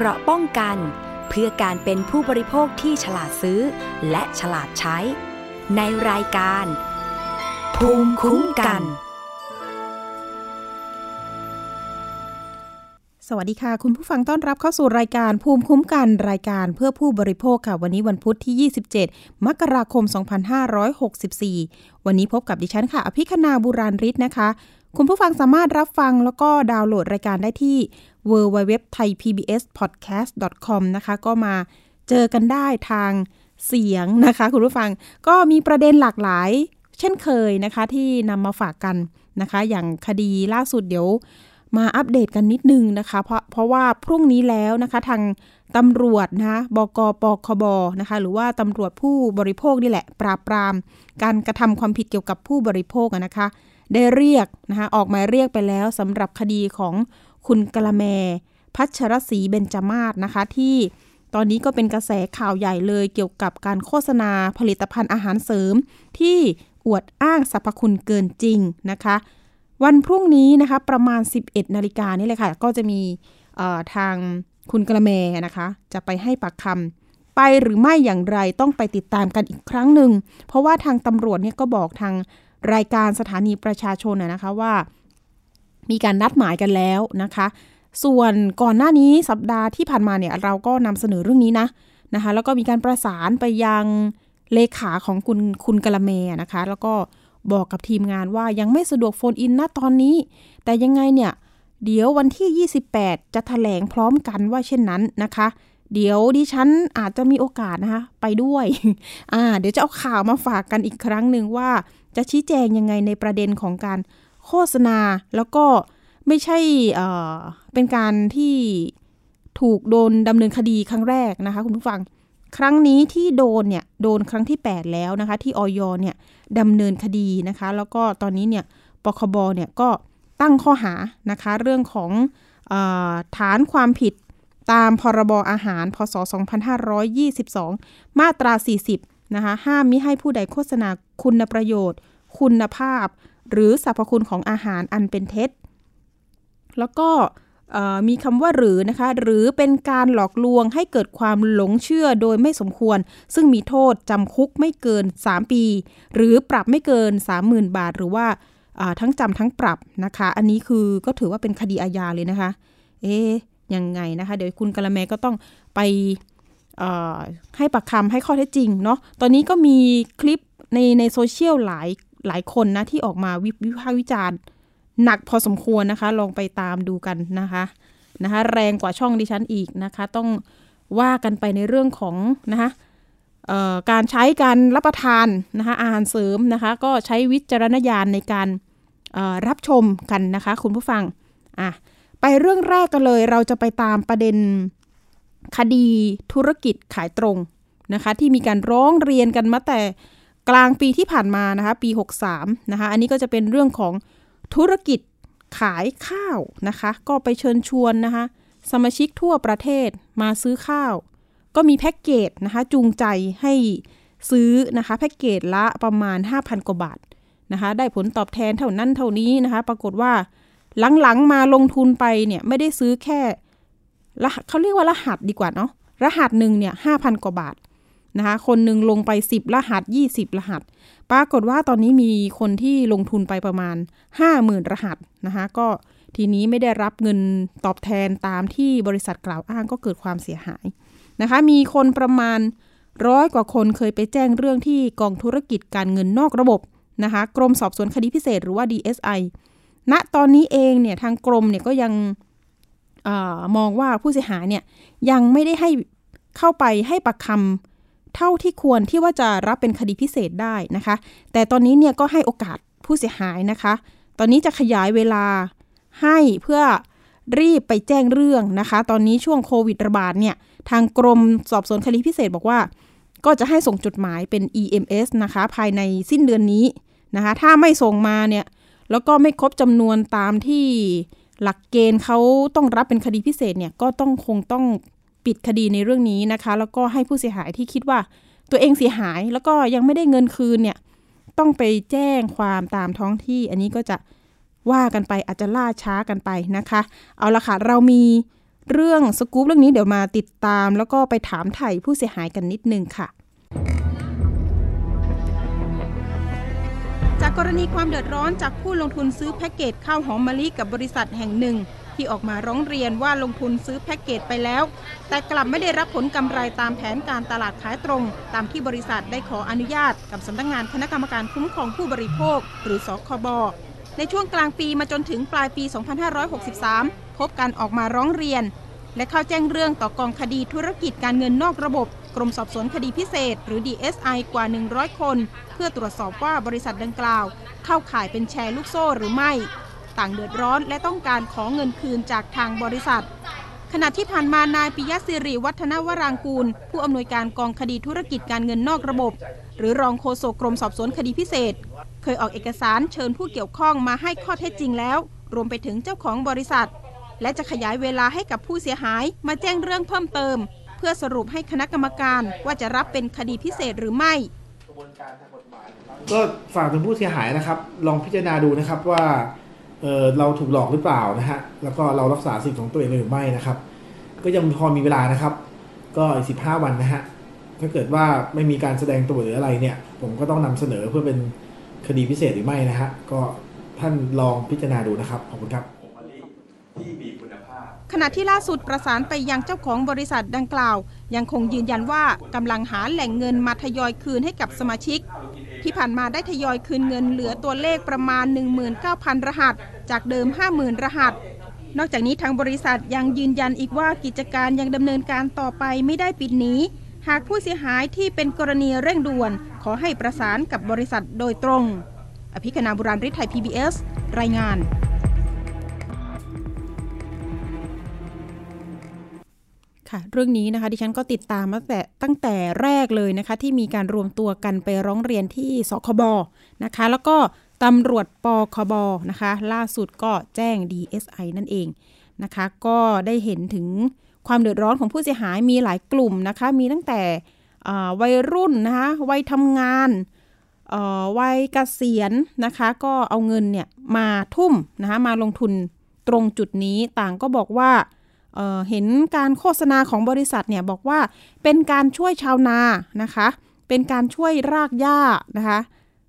เกราะป้องกัน เพื่อการเป็นผู้บริโภคที่ฉลาดซื้อ และฉลาดใช้ ในรายการ ภูมิคุ้มกัน สวัสดีค่ะ คุณผู้ฟังต้อนรับเข้าสู่รายการภูมิคุ้มกันรายการเพื่อผู้บริโภคค่ะ วันนี้วันพุธที่ 27 มกราคม 2564 วันนี้พบกับดิฉันค่ะ อภิคณาบุราริศนะคะคุณผู้ฟังสามารถรับฟังแล้วก็ดาวน์โหลดรายการได้ที่ www.thaipbspodcast.com นะคะ ก็มาเจอกันได้ทางเสียงนะคะ คุณผู้ฟังก็มีประเด็นหลากหลาย เช่นเคยนะคะที่นำมาฝากกันนะคะ อย่างคดีล่าสุดเดี๋ยวมาอัปเดตกันนิดนึงนะคะ เพราะเพราะว่าพรุ่งนี้แล้วนะคะทางตำรวจนะคะบกปคบนะคะ หรือว่าตำรวจผู้บริโภคนี่แหละ ปราบปราม การกระทำความผิดเกี่ยวกับผู้บริโภคนะคะ ได้เรียกนะคะออกหมายเรียกไปแล้วสำหรับคดีของ คุณกละแม พัชรศรีเบญจมาศนะคะ ที่ตอนนี้ก็เป็นกระแสข่าวใหญ่เลยเกี่ยวกับการโฆษณาผลิตภัณฑ์อาหารเสริม ที่อวดอ้างสรรพคุณเกินจริงนะคะ วันพรุ่งนี้นะคะประมาณ 11 นาฬิกานี่เลยค่ะ ก็จะมีทางคุณกระแมนะคะ จะไปให้ปากคำไปหรือไม่อย่างไรต้องไปติดตามกันอีกครั้งหนึ่ง เพราะว่าทางตำรวจเนี่ยก็บอกทางรายการสถานีประชาชนนะคะว่า มีการนัดหมายกันแล้วนะคะ ส่วนก่อนหน้านี้สัปดาห์ที่ผ่านมาเนี่ยเราก็นำเสนอเรื่องนี้นะนะคะแล้วก็มีการประสานไปยังเลขาของคุณคุณกะละแมนะคะ แล้วก็บอกกับทีมงานว่ายังไม่สะดวกโฟนอินนะตอนนี้ แต่ยังไงเนี่ย เดี๋ยววันที่ 28 จะถแถลงพร้อมกันว่าเช่นนั้นนะคะ เดี๋ยวดิฉันอาจจะมีโอกาสนะคะ ไปด้วย อ่า เดี๋ยวจะเอาข่าวมาฝากกันอีกครั้งหนึ่งว่า จะชี้แจงยังไงในประเด็นของการ โฆษณาแล้วก็ไม่ใช่เเป็นการที่ถูกโดนดำเนินคดีครั้งแรกนะคะคุณผู้ฟัง ครั้งนี้ที่โดนเนี่ยโดนครั้งที่ 8 แล้วนะคะ ที่ออยเนี่ยดำเนินคดีนะคะ แล้วก็ตอนนี้เนี่ยปคบเนี่ยก็ตั้งข้อหานะคะ เรื่องของอฐานความผิดตามพรบอาหาร พศ 2522 มาตรา 40 นะคะ ห้ามมิให้ผู้ใดโฆษณาคุณประโยชน์ คุณภาพ หรือสรรพคุณของอาหารอันเป็นเท็จ แล้วก็มีคำว่าหรือนะคะ หรือเป็นการหลอกลวงให้เกิดความหลงเชื่อโดยไม่สมควร ซึ่งมีโทษจำคุกไม่เกิน 3 ปี หรือปรับไม่เกิน 30,000 บาท หรือว่าทั้งจำทั้งปรับนะคะ อันนี้คือก็ถือว่าเป็นคดีอาญาเลยนะคะ เอ๊ยังไงนะคะ เดี๋ยวคุณกะละแมก็ต้องไปให้ปากคำให้ข้อเท็จจริงเนาะ ตอนนี้ก็มีคลิปในในโซเชียลหลาย หลายคนนะที่ออกมาวิพากษ์วิจารณ์หนักพอสมควรนะคะ ลองไปตามดูกันนะคะนะคะ แรงกว่าช่องดิฉันอีกนะคะ ต้องว่ากันไปในเรื่องของนะคะการใช้การรับประทานนะคะอาหารเสริมนะคะ ก็ใช้วิจารณญาณในการรับชมกันนะคะคุณผู้ฟังอะไปเรื่องแรกกันเลย เราจะไปตามประเด็นคดีธุรกิจขายตรงนะคะ ที่มีการร้องเรียนกันมาแต่ กลางปีที่ผ่านมานะคะ ปี 63 นะคะ อันนี้ก็จะเป็นเรื่องของธุรกิจขายข้าวนะคะ ก็ไปเชิญชวนนะคะ สมาชิกทั่วประเทศมาซื้อข้าว ก็มีแพ็กเกจนะคะ จูงใจให้ซื้อนะคะ แพ็กเกจละประมาณ 5,000 กว่าบาทนะคะ ได้ผลตอบแทนเท่านั้นเท่านี้นะคะ ปรากฏว่าหลังๆมาลงทุนไปเนี่ย ไม่ได้ซื้อแค่เขาเรียกว่ารหัสดีกว่าเนาะรหัสหนึ่งเนี่ยห้าพันกว่าบาท นะคะ คนหนึ่งลงไป 10 รหัส 20 รหัส ปรากฏว่าตอนนี้มีคนที่ลงทุนไปประมาณ 50,000 รหัสนะคะ ก็ทีนี้ไม่ได้รับเงินตอบแทนตามที่บริษัทกล่าวอ้างก็เกิดความเสียหายนะคะ มีคนประมาณร้อยกว่าคนเคยไปแจ้งเรื่องที่กองธุรกิจการเงินนอกระบบนะคะ กรมสอบสวนคดีพิเศษหรือว่า DSI ณตอนนี้เองเนี่ยทางกรมเนี่ยก็ยังอมองว่าผู้เสียหายเนี่ยยังไม่ได้ให้เข้าไปให้ปากคำ เท่าที่ควรที่ว่าจะรับเป็นคดีพิเศษได้นะคะ แต่ตอนนี้เนี่ยก็ให้โอกาสผู้เสียหายนะคะ ตอนนี้จะขยายเวลาให้เพื่อรีบไปแจ้งเรื่องนะคะ ตอนนี้ช่วงโควิดระบาดเนี่ย ทางกรมสอบสวนคดีพิเศษบอกว่า ก็จะให้ส่งจดหมายเป็น EMS นะคะ ภายในสิ้นเดือนนี้นะคะ ถ้าไม่ส่งมาเนี่ย แล้วก็ไม่ครบจำนวนตามที่หลักเกณฑ์เขาต้องรับเป็นคดีพิเศษเนี่ย ก็ต้องคงต้อง ปิดคดีในเรื่องนี้นะคะ แล้วก็ให้ผู้เสียหายที่คิดว่าตัวเองเสียหายแล้วก็ยังไม่ได้เงินคืนเนี่ยต้องไปแจ้งความตามท้องที่ อันนี้ก็จะว่ากันไปอาจจะล่าช้ากันไปนะคะ เอาละค่ะ เรามีเรื่องสกู๊ปเรื่องนี้เดี๋ยวมาติดตาม แล้วก็ไปถามไถ่ผู้เสียหายกันนิดนึงค่ะ จากกรณีความเดือดร้อนจากผู้ลงทุนซื้อแพ็กเกจข้าวหอมมะลิกับบริษัทแห่งหนึ่ง ที่ออกมาร้องเรียนว่าลงทุนซื้อแพ็กเกจไปแล้ว แต่กลับไม่ได้รับผลกำไรตามแผนการตลาดขายตรง ตามที่บริษัทได้ขออนุญาต กับสำนักงงานคณะกรรมการคุ้มครองผู้บริโภค หรือสคบในช่วงกลางปีมาจนถึงปลายปี 2563 พบการออกมาร้องเรียน และเข้าแจ้งเรื่องต่อกองคดีธุรกิจการเงินนอกระบบ กรมสอบสวนคดีพิเศษ หรือ DSI กว่า 100 คน เพื่อตรวจสอบว่าบริษัทดังกล่าว เข้าข่ายเป็นแชร์ลูกโซ่หรือไม่ ต่างเดือดร้อน และต้องการขอเงินคืนจากทางบริษัท ขณะที่ผ่านมานายปิยะสิริวัฒนวรางกูล ผู้อำนวยการกองคดีธุรกิจการเงินนอกระบบ หรือรองโฆษกกรมสอบสวนคดีพิเศษ เคยออกเอกสารเชิญผู้เกี่ยวข้องมาให้ข้อเท็จจริงแล้ว รวมไปถึงเจ้าของบริษัท และจะขยายเวลาให้กับผู้เสียหายมาแจ้งเรื่องเพิ่มเติม เพื่อสรุปให้คณะกรรมการว่าจะรับเป็นคดีพิเศษหรือไม่ก็ฝากถึงผู้เสียหายนะครับ ลองพิจารณาดูนะครับว่า เเราถูกหลอกหรือเปล่านะฮะ แล้วก็เรารักษาสิทธิ์ของตัวเองหรือไม่นะครับ ก็ยังพอมีเวลานะครับ ก็อีกสิบห้าวันนะฮะ ถ้าเกิดว่าไม่มีการแสดงตัวหรืออะไรเนี่ย ผมก็ต้องนำเสนอเพื่อเป็นคดีพิเศษหรือไม่นะฮะ ก็ท่านลองพิจารณาดูนะครับ ขอบคุณครับ ขณะที่ล่าสุดประสานไปยังเจ้าของบริษัทดังกล่าว ยังคงยืนยันว่ากำลังหาแหล่งเงินมาทยอยคืนให้กับสมาชิก ที่ผ่านมาได้ทยอยคืนเงินเหลือตัวเลขประมาณ 19,000 รหัส จากเดิม 50,000 รหัส นอกจากนี้ทางบริษัทยังยืนยันอีกว่ากิจการยังดำเนินการต่อไปไม่ได้ปิดหนีหากผู้เสียหายที่เป็นกรณีเร่งด่วน ขอให้ประสานกับบริษัทโดยตรง อภิคณาบุราริไทย PBS รายงาน ค่ะ เรื่องนี้นะคะดิฉันก็ติดตามตั้งแต่ตั้งแต่แรกเลยนะคะ ที่มีการรวมตัวกันไปร้องเรียนที่สคบนะคะ แล้วก็ตำรวจปคบนะคะ ล่าสุดก็แจ้ง DSI นั่นเองนะคะ ก็ได้เห็นถึงความเดือดร้อนของผู้เสียหายมีหลายกลุ่มนะคะ มีตั้งแต่วัยรุ่นนะคะวัยทำงานวัยเกษียณนะคะ ก็เอาเงินเนี่ยมาทุ่มนะคะมาลงทุนตรงจุดนี้ต่างก็บอกว่า เเห็นการโฆษณาของบริษัทเนี่ยบอกว่าเป็นการช่วยชาวนานะคะ เป็นการช่วยรากหญ้านะคะ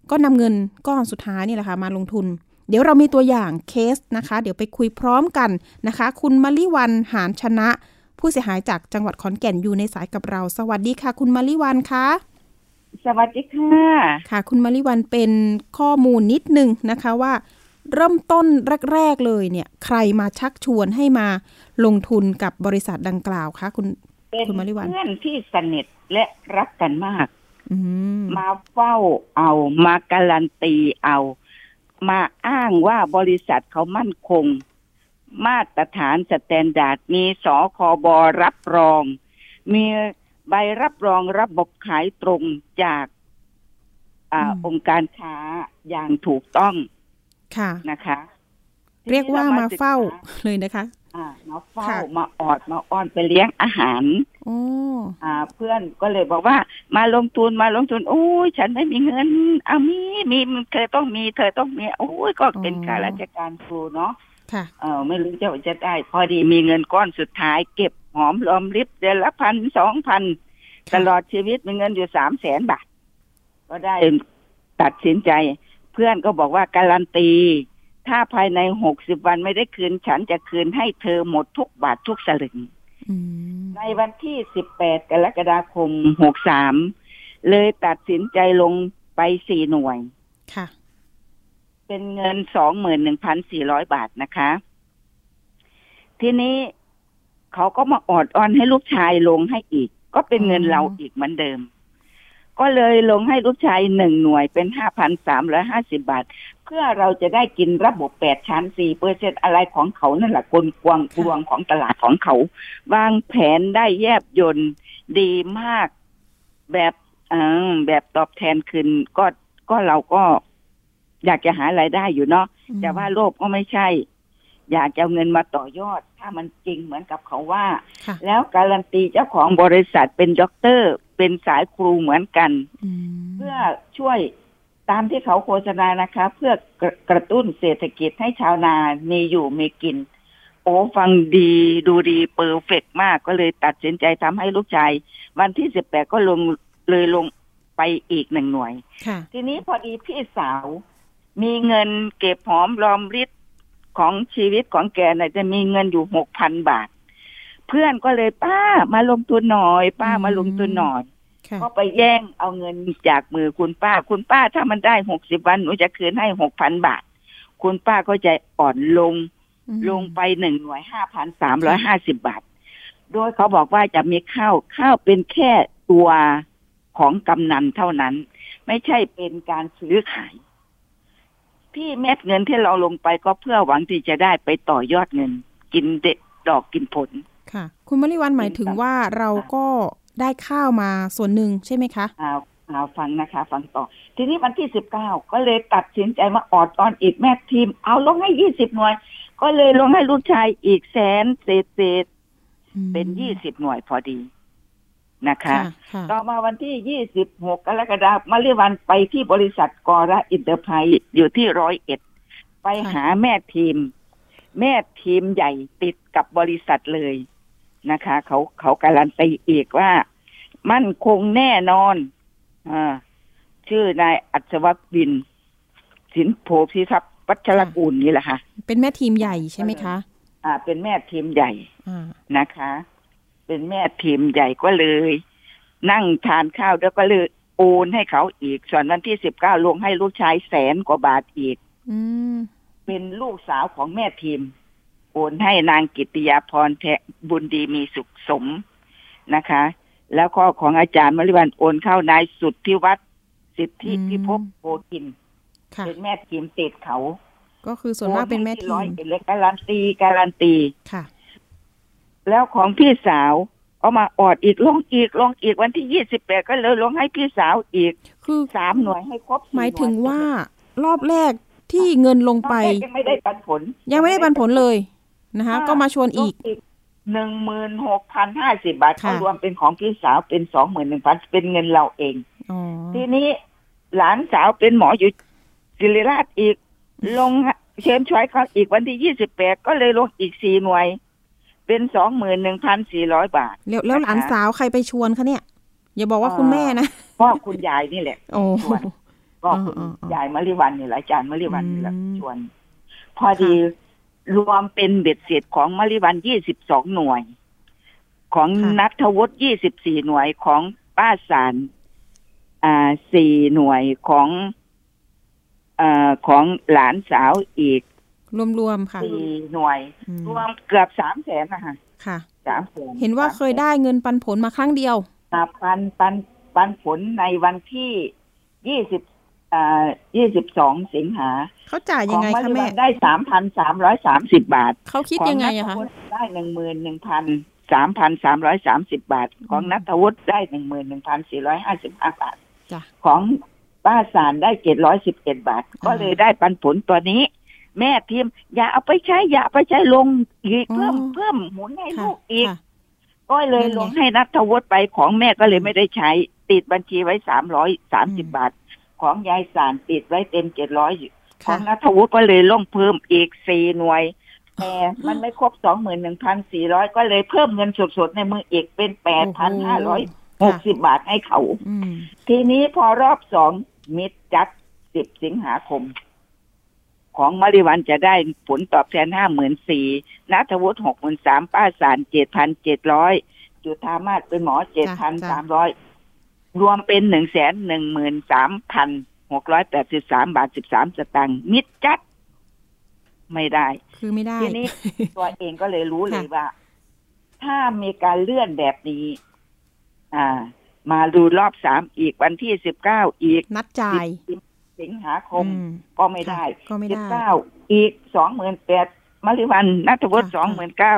ก็นำเงินก้อนสุดท้ายนี่แหละค่ะมาลงทุน เดี๋ยวเรามีตัวอย่างเคสนะคะ เดี๋ยวไปคุยพร้อมกันนะคะ คุณมลิวันหานชนะ ผู้เสียหายจากจังหวัดขอนแก่นอยู่ในสายกับเรา สวัสดีค่ะ คุณมลิวันคะสวัสดีค่ะ ค่ะ คุณมลิวันเป็นข้อมูลนิดนึงนะคะว่า เริ่มต้นแรก ๆ เลยเนี่ย ใครมาชักชวนให้มา ลงทุนกับบริษัทดังกล่าวคะคุณคุณมาริวันเพื่อนที่สนิทและรักกันมาก มาเฝ้าเอามาการันตีเอา มาอ้างว่าบริษัทเขามั่นคง มาตรฐาน standard มีสคบ. รับรอง มีใบรับรองระบบขายตรงจากอองค์การค้าอย่างถูกต้องค่ะนะคะ เรียกว่ามาเฝ้าเลยนะคะ อ่ามาเฝ้ามาออดมาอ้อนไปเลี้ยงอาหารโอ้อ่า เพื่อนก็เลยบอกว่า มาลงทุนมาลงทุนโอ้ยฉันไม่มีเงินเอามีมีเธอต้องมีเธอต้องมีโอ้ยก็เป็นข้าราชการครูเนาะค่ะเออไม่รู้จะจะได้ พอดีมีเงินก้อนสุดท้าย เก็บหอมรอมริบเดือนละพันสองพันตลอดชีวิตมีเงินอยู่สามแสนบาท ก็ได้ตัดสินใจ เพื่อนก็บอกว่าการันตี ถ้าภายในหกสิบวันไม่ได้คืน ฉันจะคืนให้เธอหมดทุกบาททุกสลึงในวันที่สิบแปดกรกฎาคมหกสามเลยตัดสินใจลงไปสี่หน่วย ค่ะ เป็นเงินสองหมื่นหนึ่งพันสี่ร้อยบาทนะคะ ทีนี้เขาก็มาออดออนให้ลูกชายลงให้อีก ก็เป็นเงินเราอีกเหมือนเดิม ก็เลยลงให้ลูกชายหนึ่งหน่วยเป็นห้าพันสามร้อยห้าสิบาทเพื่อเราจะได้กินระบบแปดชั้นสี่เปอร์เซ็นอะไรของเขานั่นแหละกลกวงกวงของตลาดของเขา วางแผนได้แยบยนดีมาก แบบอแบบตอบแทนคืนก็ก็เราก็อยากจะหารายได้อยู่เนาะแต่ว่าโลภก็ไม่ใช่ อยากจะเอาเงินมาต่อยอด ถ้ามันจริงเหมือนกับเขาว่า แล้วการันตีเจ้าของบริษัทเป็นด็อกเตอร์ เป็นสายครูเหมือนกัน เพื่อช่วย ตามที่เขาโฆษณานะคะ เพื่อกระตุ้นเศรษฐกิจให้ชาวนามีอยู่มีกินโอ้ฟังดีดูดี perfect มากก็เลยตัดสินใจทำให้ลูกชาย วันที่สิบแปดก็ลงเลยลงไปอีกหนึ่งหน่วยค่ะทีนี้พอดีพี่สาว มีเงินเก็บหอมรอมริดของชีวิตของแกน่ะจะมีเงินอยู่หกพันบาท เพื่อนก็เลยป้ามาลงทุนหน่อย ป้ามาลงทุนหน่อยค่ะ ก็ไปแย่งเอาเงินจากมือคุณป้า คุณป้าถ้ามันได้หกสิบวันหนูจะคืนให้หกพันบาท คุณป้าก็จะอ่อนลงอืมลงไปหนึ่งหน่วยห้าพันสามร้อยห้าสิบบาท โดยเขาบอกว่าจะมีข้าวข้าวเป็นแค่ตัวของกำนันเท่านั้น ไม่ใช่เป็นการซื้อขาย ที่เม็ดเงินที่เราลงไปก็เพื่อหวังที่จะได้ไปต่อยอดเงิน กินเด็ดดอกกินผลค่ะ คุณมริวันหมายถึงว่าเราก็ ได้ข้าวมาส่วนหนึ่งใช่ไหมคะเอาเอาฟังนะคะ ฟังต่อ ทีนี้วันที่สิบเก้าก็เลยตัดสินใจมาออดออนอีกแม่ทีม เอาลงให้ยี่สิบหน่วย ก็เลยลงให้ลูกชายอีกแสนเศษเศษๆเป็นยี่สิบหน่วยพอดีนะคะค่ะค่ะต่อมาวันที่26กรกฎาคมมาริวันไปที่บริษัทกอระอินเตอร์ไพรส์อยู่ที่ร้อยเอ็ดไปหาแม่ทีม แม่ทีมใหญ่ติดกับบริษัทเลยนะคะ เขาเขาการันตีอีกว่า มั่นคงแน่นอนอ่าชื่อนายอัศววิน สินโพธิทรัพย์วัชรกูลนี่แหละค่ะ เป็นแม่ทีมใหญ่ใช่ไหมคะ อ่า เป็นแม่ทีมใหญ่อ่านะคะ เป็นแม่ทีมใหญ่ก็เลย นั่งทานข้าวแล้วก็เลยโอนให้เขาอีก ส่วนวันที่สิบเก้าลงให้ลูกชายแสนกว่าบาทอีกอืมเป็นลูกสาวของแม่ทีม โอนให้นางกิตติยาพรแทะบุญดีมีสุขสมนะคะ แล้วก็ของอาจารย์มริวันโอนเข้านายสุดที่วัดสิทธิพิภพโพกินค่ะเป็นแม่ทีมติดเขา ก็คือส่วนมากเป็นแม่ทีโอให้มที่ร้อยเอ็ดเลยการันตีการันตีค่ะ แล้วของพี่สาวเอามาออดอีกลงอีกลงอีกวันที่ยี่สิบแปดก็เลยลงให้พี่สาวอีก คือสามหน่วยให้ครบสี่หมายถึงน่ว่ารอบแรกที่เงินลงไป ยังไม่ได้ปันผล ยังไม่ได้ปันผลเลยนะคะ ก็มาชวนอีก หนึ่งหมื่นหกพันห้าสิบาทค่ะเขารวมเป็นของพี่สาวเป็นสองหมื่นหนึ่งพันเป็นเงินเราเองอ๋อทีนี้หลานสาวเป็นหมออยู่ศิริราชอีก ลงเชิญช่วยเขาอีกวันที่ยี่สิบแปดก็เลยลงอีกสี่หน่วย เป็นสองหมื่นหนึ่งพันสี่ร้อยบาท แล้วแล้วหลานนะคะสาวใครไปชวนคะเนี่ย อย่าบอกว่าอ่าคุณแม่นะพ่อคุณยายนี่แหละโอ้ชวนก็คุณอ่าๆๆยายมะริวันนี่แหละอาจารย์มะริวันนี่แหละอืมชวน พอดี รวมเป็นเบ็ดเสร็จของมะริวันยี่สิบสองหน่วย ของนัทวุฒิยี่สิบสี่หน่วยของป้าสารอ่าสี่หน่วยของเอ่อของหลานสาวอีก รวมๆค่ะสี่หน่วยอืมรวมเกือบสามแสนนะคะค่ะสามแสนเห็นว่าเคยได้เงินปันผลมาครั้งเดียวอ่าปันปันปันผลในวันที่ยี่สิบ อ่ายี่สิบสองสิงหาเขาจ่ายยังไงของคะริแม่วันได้สามพันสามร้อยสามสิบบาท เขาคิดยังไงอะขคะนัทวุฒิได้หนึ่งหมื่นหนึ่งพันสามพันสามร้อยสามสิบบาท ของนัทวุฒิได้หนึ่งหมื่นหนึ่งพันสี่ร้อยห้าสิบห้าบาทจ้ะของป้าสารได้เจ็ดร้อยสิบเอ็ดบาท ก็เลยได้ปันผลตัวนี้ แม่ทีมอย่าเอาไปใช้ อย่าเอาไปใช้ลงอีกเพิ่มเพิ่มหมุนให้ค่ะลูกอีกค่ะก็เลยนั่นไงลงให้นัทวุฒิไปของแม่ก็เลยไม่ได้ใช้ ติดบัญชีไว้สามร้อยสามสิบอืมบาท ของยายสารติดไว้เต็มเจ็ดร้อยขอค่ะงนัทวุฒิก็เลยลงเพิ่มอีกสี่หน่วยแต่มันไม่ครบสองหมื่นหนึ่งพันสี่ร้อยก็เลยเพิ่มเงินสดๆในมืออีกเป็นแปดพันห้าร้อยหกสิบบาทให้เขาอืมทีนี้พอรอบสองมิดจัดสิบสิงหาคม ของมาริวันจะได้ผลตอบแทนห้าหมื่นสี่นัทวุฒิหกหมื่นสามป้าสารเจ็ดพันเจ็ดร้อยจุธามาศเป็นหมอเจ็ดพันสามร้อย รวมเป็นหนึ่งแสนหนึ่งหมื่นสามพันหกร้อยแปดสิบสามบาทสิบสามสตังค์มิดจัด ไม่ได้ คือไม่ได้ทีนี้ตัวเองก็เลยรู้เลยค่ะว่า ถ้ามีการเลื่อนแบบนี้ อ่า มาดูรอบสามอีกวันที่สิบเก้าอีก นัดจ่ายสิงหาคมอืมก็ไม่ได้ก็ไม่สิบได้เก้าอีกสองหมื่นแปดมาริวันนัทวุฒิค่ะสองหมื่นเก้า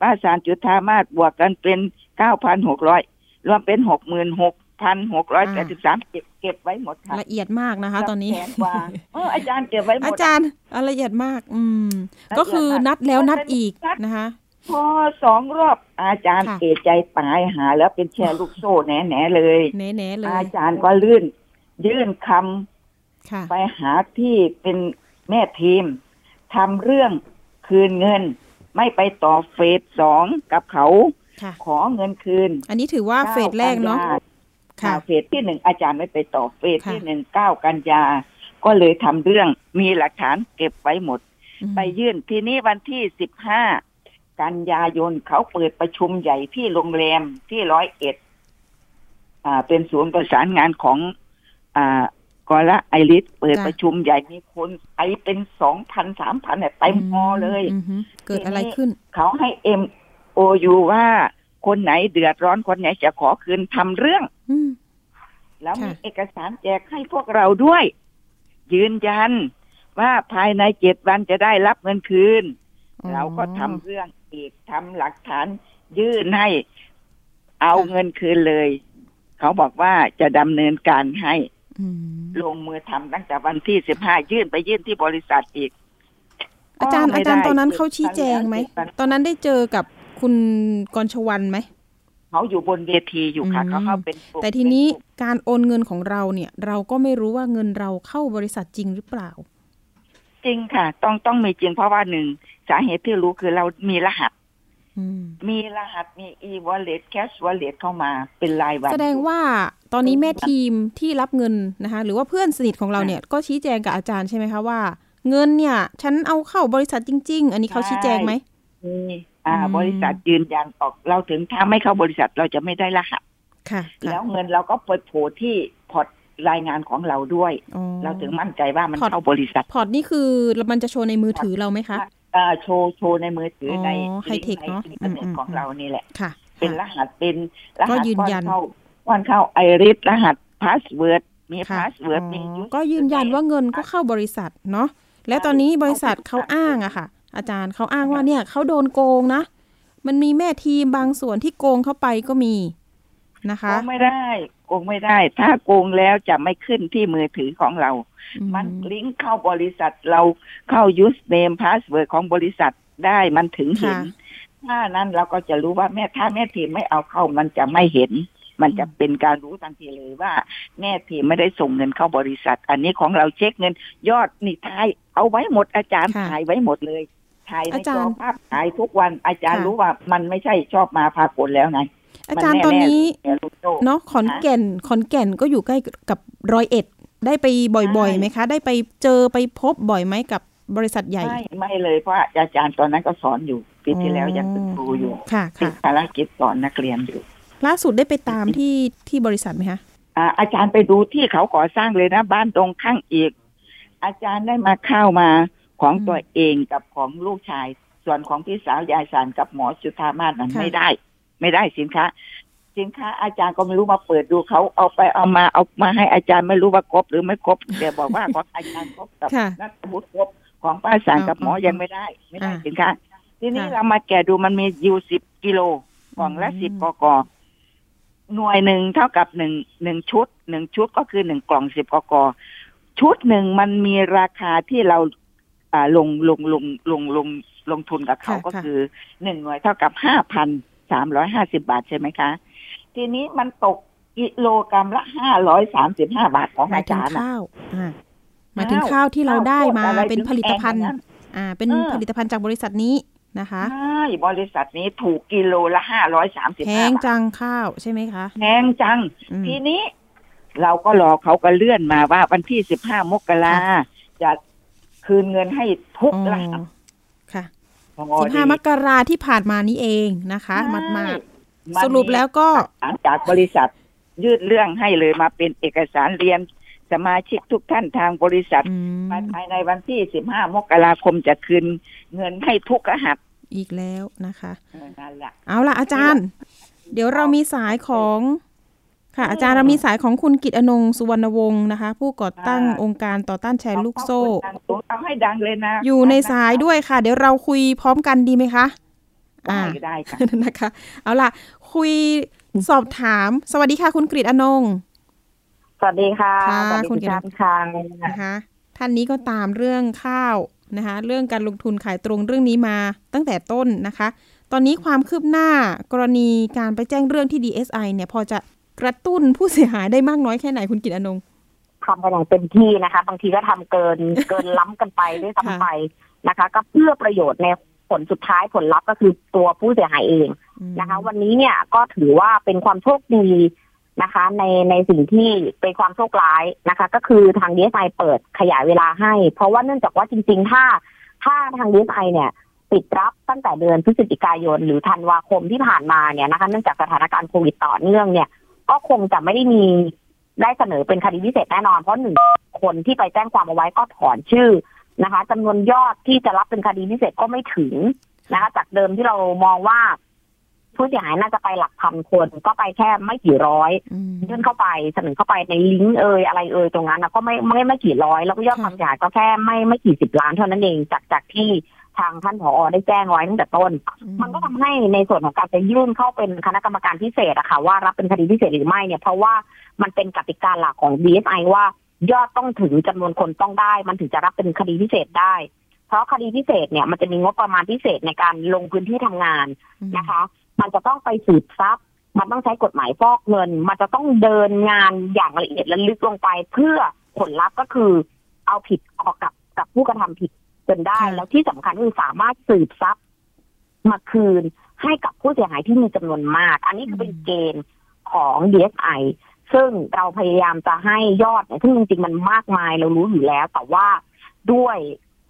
ป้าสารจุธามาศบวกกันเป็นเก้าพันหกร้อยรวมเป็นหกหมื่นหก พันหกร้อยแปดสิบสามเก็บเก็บไว้หมดค่ะละเอียดมากนะคะ ตอนนี้แสนกว่าเอออาจารย์เก็บไว้หมอาดจารย์อะละเอียดมาก อืมละเอียดมากก็คือนัดแล้วนัดอีกนัดนะคะ พอสองรอบอาจารย์ค่ะเอใจตายหา แล้วเป็นแชร์ลูกโซ่แหน่ๆเลยแหน่ๆเลย อาจารย์ก็ลื่น ยื่นคำค่ะไปหาที่เป็นแม่ทีมทำเรื่องคืนเงิน ไม่ไปต่อเฟสสองกับเขาค่ะขอเงินคืน อันนี้ถือว่าเฟสแรกเนาะก้กัยค่ะอ่า เฟสที่หนึ่งอาจารย์ไม่ไปต่อเฟสค่ะที่หนึ่งเก้ากันยา ก็เลยทำเรื่องมีหลักฐานเก็บไว้หมดอืมไปยื่นทีนี้วันที่สิบห้ากันยายนเขาเปิดประชุมใหญ่ที่โรงแรมที่ร้อยเอ็ดอ่า เป็นศูนย์ประสานงานของ อ่ากอละไอริสเปิดจ้ะประชุมใหญ่มีคนไปเป็นสองพันสามพันเนี่ยเต็มฮอเลยอือฮึเกิดอะไรขึ้น เขาให้เอ็มโอยูว่าคนไหนเดือดร้อนคนไหนจะขอคืนทำเรื่องอืม แล้วมีค่ะเอกสารแจกให้พวกเราด้วย ยืนยันว่าภายในเจ็ดวันจะได้รับเงินคืนอ๋อเราก็ทำเรื่องอีกทำหลักฐานยื่นให้ เอาค่ะเงินคืนเลย เขาบอกว่าจะดำเนินการให้อืมลงมือทำตั้งแต่วันที่สิบห้ายื่นไปยื่นที่บริษัทอีก อาจารย์ก็อาไม่จารย์ได้ตอนนั้นเขาชี้แจงไหมเจ็ดวันตอนนั้นได้เจอกับคุณกรชวันไหม เขาอยู่บนเวทีอยู่ค่ะอืมเขาเข้าเป็นกลุ่มแต่ทีนี้เป็นกลุ่มการโอนเงินของเราเนี่ย เราก็ไม่รู้ว่าเงินเราเข้าบริษัทจริงหรือเปล่า จริงค่ะ ต้องต้องมีจริงเพราะว่าหนึ่งสาเหตุที่รู้คือเรามีรหัสอืมมีรหัสมี e-wallet cash wallet เข้ามาเป็นรายวัน แสดงว่าตอนนี้แม่ทีมที่รับเงินนะคะ หรือว่าเพื่อนสนิทของเราเนี่ยก็ชี้แจงกับอาจารย์ใช่ไหมคะว่า เงินเนี่ย ฉันเอาเข้าบริษัทจริง ๆ อันนี้เขาชี้แจงไหมมี อ่าอืมบริษัทยืนยันออกเราถึงถ้าไม่เข้าบริษัทเราจะไม่ได้รหัสค่ะค่ะแล้วเงินเราก็ไปโผล่ที่พอร์ตรายงานของเราด้วยอ๋อเราถึงมั่นใจว่ามันพอร์ตเข้าบริษัท พอร์ตนี่คือมันจะโชว์ในมือถือเราไหมคะอ่าโชว์โชว์ในมือถือออในไฮเทคเนอะในอินเทอร์เน็ตอืมของอืมเรานี่แหละค่ะ เป็นรค่ะหัสเป็นรก็หัสยืนยันเข้าวันเข้าไอริสรหัสพาสเวิร์ดมีค่ะพาสเวิร์ดอ๋อมี user ก็ยืนยันว่าเงินก็เข้าบริษัทเนาะแล้วตอนนี้บริษัทเขาอ้างอะค่ะ อาจารย์เขาอ้างว่าเนี่ยเขาโดนโกงนะ มันมีแม่ทีมบางส่วนที่โกงเข้าไปก็มีนะคะโกงไม่ได้โกงไม่ได้ ถ้าโกงแล้วจะไม่ขึ้นที่มือถือของเราอืมันลิงก์เข้าบริษัทเราเข้า username password ของบริษัทได้มันถึงเห็นค่ะถ้านั้นเราก็จะรู้ว่าแม่ถ้าแม่ทีมไม่เอาเข้ามันจะไม่เห็น มันจะเป็นการรู้ทันทีเลยว่า แม่ทีมไม่ได้ส่งเงินเข้าบริษัท อันนี้ของเราเช็คเงิน ยอดนี่ทายเอาไว้หมดอาจารย์ค่ะถ่ายไว้หมดเลย ถ่ายในอาจจาอรย์ภาพถ่ายทุกวันอาจารย์ค่ะรู้ว่ามันไม่ใช่ชอบมาพากลแล้วไงอาจารย์ตอนนี้มัแๆลูกโซ่เนาะขอนแก่นขอนแก่นก็อยู่ใกล้กับร้อยเอ็ด ได้ไปบ่อยๆไหมคะ ได้ไปเจอไปพบบ่อยไหมกับบริษัทใหญ่ ไม่ไม่เลยเพราะอาจารย์ตอนนั้นก็สอนอยู่ปีที่แล้วยังเป็นครูอยู่ค่ะติดค่ะภารกิจสอนนักเรียนอยู่ ล่าสุดได้ไปตามที่ที่บริษัทไหมคะอ่าอาจารย์ไปดูที่เขาก่อสร้างเลยนะ บ้านตรงข้างอีก อาจารย์ได้มาเข้ามา ของอืมตัวเองกับของลูกชาย ส่วนของพี่สาวยายสารกับหมอจุธามาศนั้นค่ะไม่ได้ ไม่ได้สินค้า สินค้าอาจารย์ก็ไม่รู้มาเปิดดูเขาเอาไปเอามาเอามาให้อาจารย์ไม่รู้ว่าครบหรือไม่ครบแต่บอกว่าของอาจารย์ครบกับค่ะนัทวุฒิครบของป้าสารกับหมอเอาเอายัยังไม่ได้ ไม่ได้อ่าสินค้า ทีนี้ค่ะเรามาแกะดูมันมีอยู่สิบกิโลกล่องละอืมสิบกกหน่วยหนึ่งเท่ากับหนึ่งหนึ่งชุดหนึ่งชุดก็คือหนึ่งกล่องสิบกกชุดหนึ่งมันมีราคาที่เราอ่า ลงลงลงลงลงลงทุนกับเขาค่ะก็ค่ะคือหนึ่งหน่วยเท่ากับห้าพันสามร้อยห้าสิบาทใช่ไหมคะ ทีนี้มันตกกิโลกรรัมละห้าร้อยสามสิบห้าบาทของหมายอาถึงจารย์นะข้าวอ่าหมายถึงข้าวที่เราได้มาข้วโพดอะไรเป็นผลิตภัณฑ์ถึงแพงอย่างนั้นอ่า เป็นเออผลิตภัณฑ์จากบริษัทนี้นะคะใช่บริษัทนี้ถูกกิโลละห้าร้อยสามสิบแพห้างบาทจังข้าวใช่ไหมคะแพงจังอืมทีนี้เราก็รอเขาก็เลื่อนมาว่าวันที่สิบห้ามกราจะ คืนเงินให้ทุกอ๋อรหัสค่ะของสิบห้ามกราที่ผ่านมานี้เองนะคะมาดมาดๆสรุปแล้วก็หลังจากบริษัทยืดเรื่องให้เลยมาเป็นเอกสารเรียนสมาชิกทุกท่านทางบริษัทอืมภายในวันที่15มกราคมจะคืนเงินให้ทุกรหัสอีกแล้วนะคะเออนั่นแหละเอาล่ะอาจารย์ เดี๋ยวเรามีสายของ ค่ะ อาจารย์เรามีสายของคุณกิตอนงค์สุวรรณวงศ์นะคะ ผู้ก่อตั้งองค์การต่อต้านแชร์ลูกโซ่เอาให้ดังเลยนะ อยู่ในสายด้วยค่ะ เดี๋ยวเราคุยพร้อมกันดีไหมคะได้ได้ค่ะนะคะ เอาล่ะ คุยสอบถาม สวัสดีค่ะ คุณกฤษอนงค์สวัสดีค่ะค่ะสวัสดีคุณทุกเกียรติท่านค่ะนะคะ ท่านนี้ก็ตามเรื่องข้าวนะคะ เรื่องการลงทุนขายตรงเรื่องนี้มาตั้งแต่ต้นนะคะ ตอนนี้ความคืบหน้ากรณีการไปแจ้งเรื่องที่ DSI เนี่ยพอจะ กระตุ้นผู้เสียหายได้มากน้อยแค่ไหนคุณกิตอนงค์ทำกันอย่างเต็มที่นะคะ บางทีก็ทำเกินเกินล้ำกันไปด้วยค่ะซ้ำไปนะคะ ก็เพื่อประโยชน์ในผลสุดท้ายผลลัพธ์ก็คือตัวผู้เสียหายเองอืมนะคะ วันนี้เนี่ยก็ถือว่าเป็นความโชคดีนะคะ ในในสิ่งที่เป็นความโชคร้ายนะคะ ก็คือทางดีเอสไอเปิดขยายเวลาให้ เพราะว่าเนื่องจากว่าจริง ๆ ถ้า ถ้าทางดีเอสไอเนี่ยปิดรับตั้งแต่เดือนพฤศจิกายน หรือธันวาคมที่ผ่านมาเนี่ยนะคะ เนื่องจากสถานการณ์โควิดต่อเนื่องเนี่ย ก็คงจะไม่ได้มีได้เสนอเป็นคดีพิเศษแน่นอน เพราะหนึ่งคนที่ไปแจ้งความเอาไว้ก็ถอนชื่อนะคะจำนวนยอดที่จะรับเป็นคดีพิเศษก็ไม่ถึงนะคะ จากเดิมที่เรามองว่าผู้เสียหายน่าจะไปหลักพันคน ก็ไปแค่ไม่กี่ร้อยอืมยื่นเข้าไปเสนอเข้าไปในลิงก์เอ่ยอะไรเอ่ยตรงนั้นนะก็ไม่ไม่ไม่กี่ร้อย แล้วก็ยอดค่ะความเสียหายก็แค่ไม่ไม่กี่สิบล้านเท่านั้นเองจากจากที่ ทางท่านผอได้แจ้งไว้ตั้งแต่ต้น มันก็ทำให้ในส่วนของการจะยื่นเข้าเป็นคณะกรรมการพิเศษอะค่ะว่ารับเป็นคดีพิเศษหรือไม่เนี่ยเพราะว่ามันเป็นกติกาหลักของ DSI ว่ายอดต้องถึงจำนวนคนต้องได้ มันถึงจะรับเป็นคดีพิเศษได้ เพราะคดีพิเศษเนี่ยมันจะมีงบประมาณพิเศษในการลงพื้นที่ทำงานอืมนะคะ มันจะต้องไปสืบทรัพย์ มันต้องใช้กฎหมายฟอกเงิน มันจะต้องเดินงานอย่างละเอียดและลึกลงไป เพื่อผลลัพธ์ก็คือเอาผิดออกกับกับผู้กระทำผิด จนได้ค่ะแล้วที่สำคัญคือสามารถสืบทรัพย์มาคืนให้กับผู้เสียหายที่มีจำนวนมาก อันนี้คือเป็นเกณฑ์ของ DSI ซึ่งเราพยายามจะให้ยอดเนี่ยซึ่งจริงๆมันมากมายเรารู้อยู่แล้ว แต่ว่าด้วย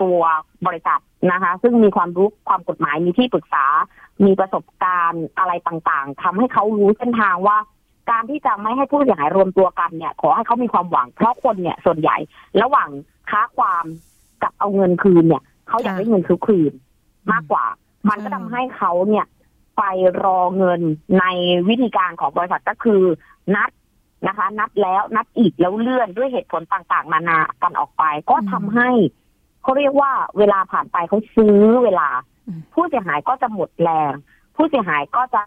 ตัวบริษัทนะคะ ซึ่งมีความรู้ความกฎหมายมีที่ปรึกษา มีประสบการณ์อะไรต่างๆทำให้เขารู้เส้นทางว่า การที่จะไม่ให้ผู้เสียหายรวมตัวกันเนี่ย ขอให้เขามีความหวังเพราะคนเนี่ยส่วนใหญ่ระหว่างค้าความ กับเอาเงินคืนเนี่ยเขาอยากได้เงินคืนมากกว่า มันก็ทำให้เขาเนี่ย ไปรอเงินในวิธีการของบริษัทก็คือนัดนะคะ นัดแล้วนัดอีกแล้วเลื่อนด้วยเหตุผลต่างๆ นานากันออกไป ก็ทำให้เขาเรียกว่าเวลาผ่านไปเขาซื้อเวลาอืมผู้เสียหายก็จะหมดแรง ผู้เสียหายก็จะ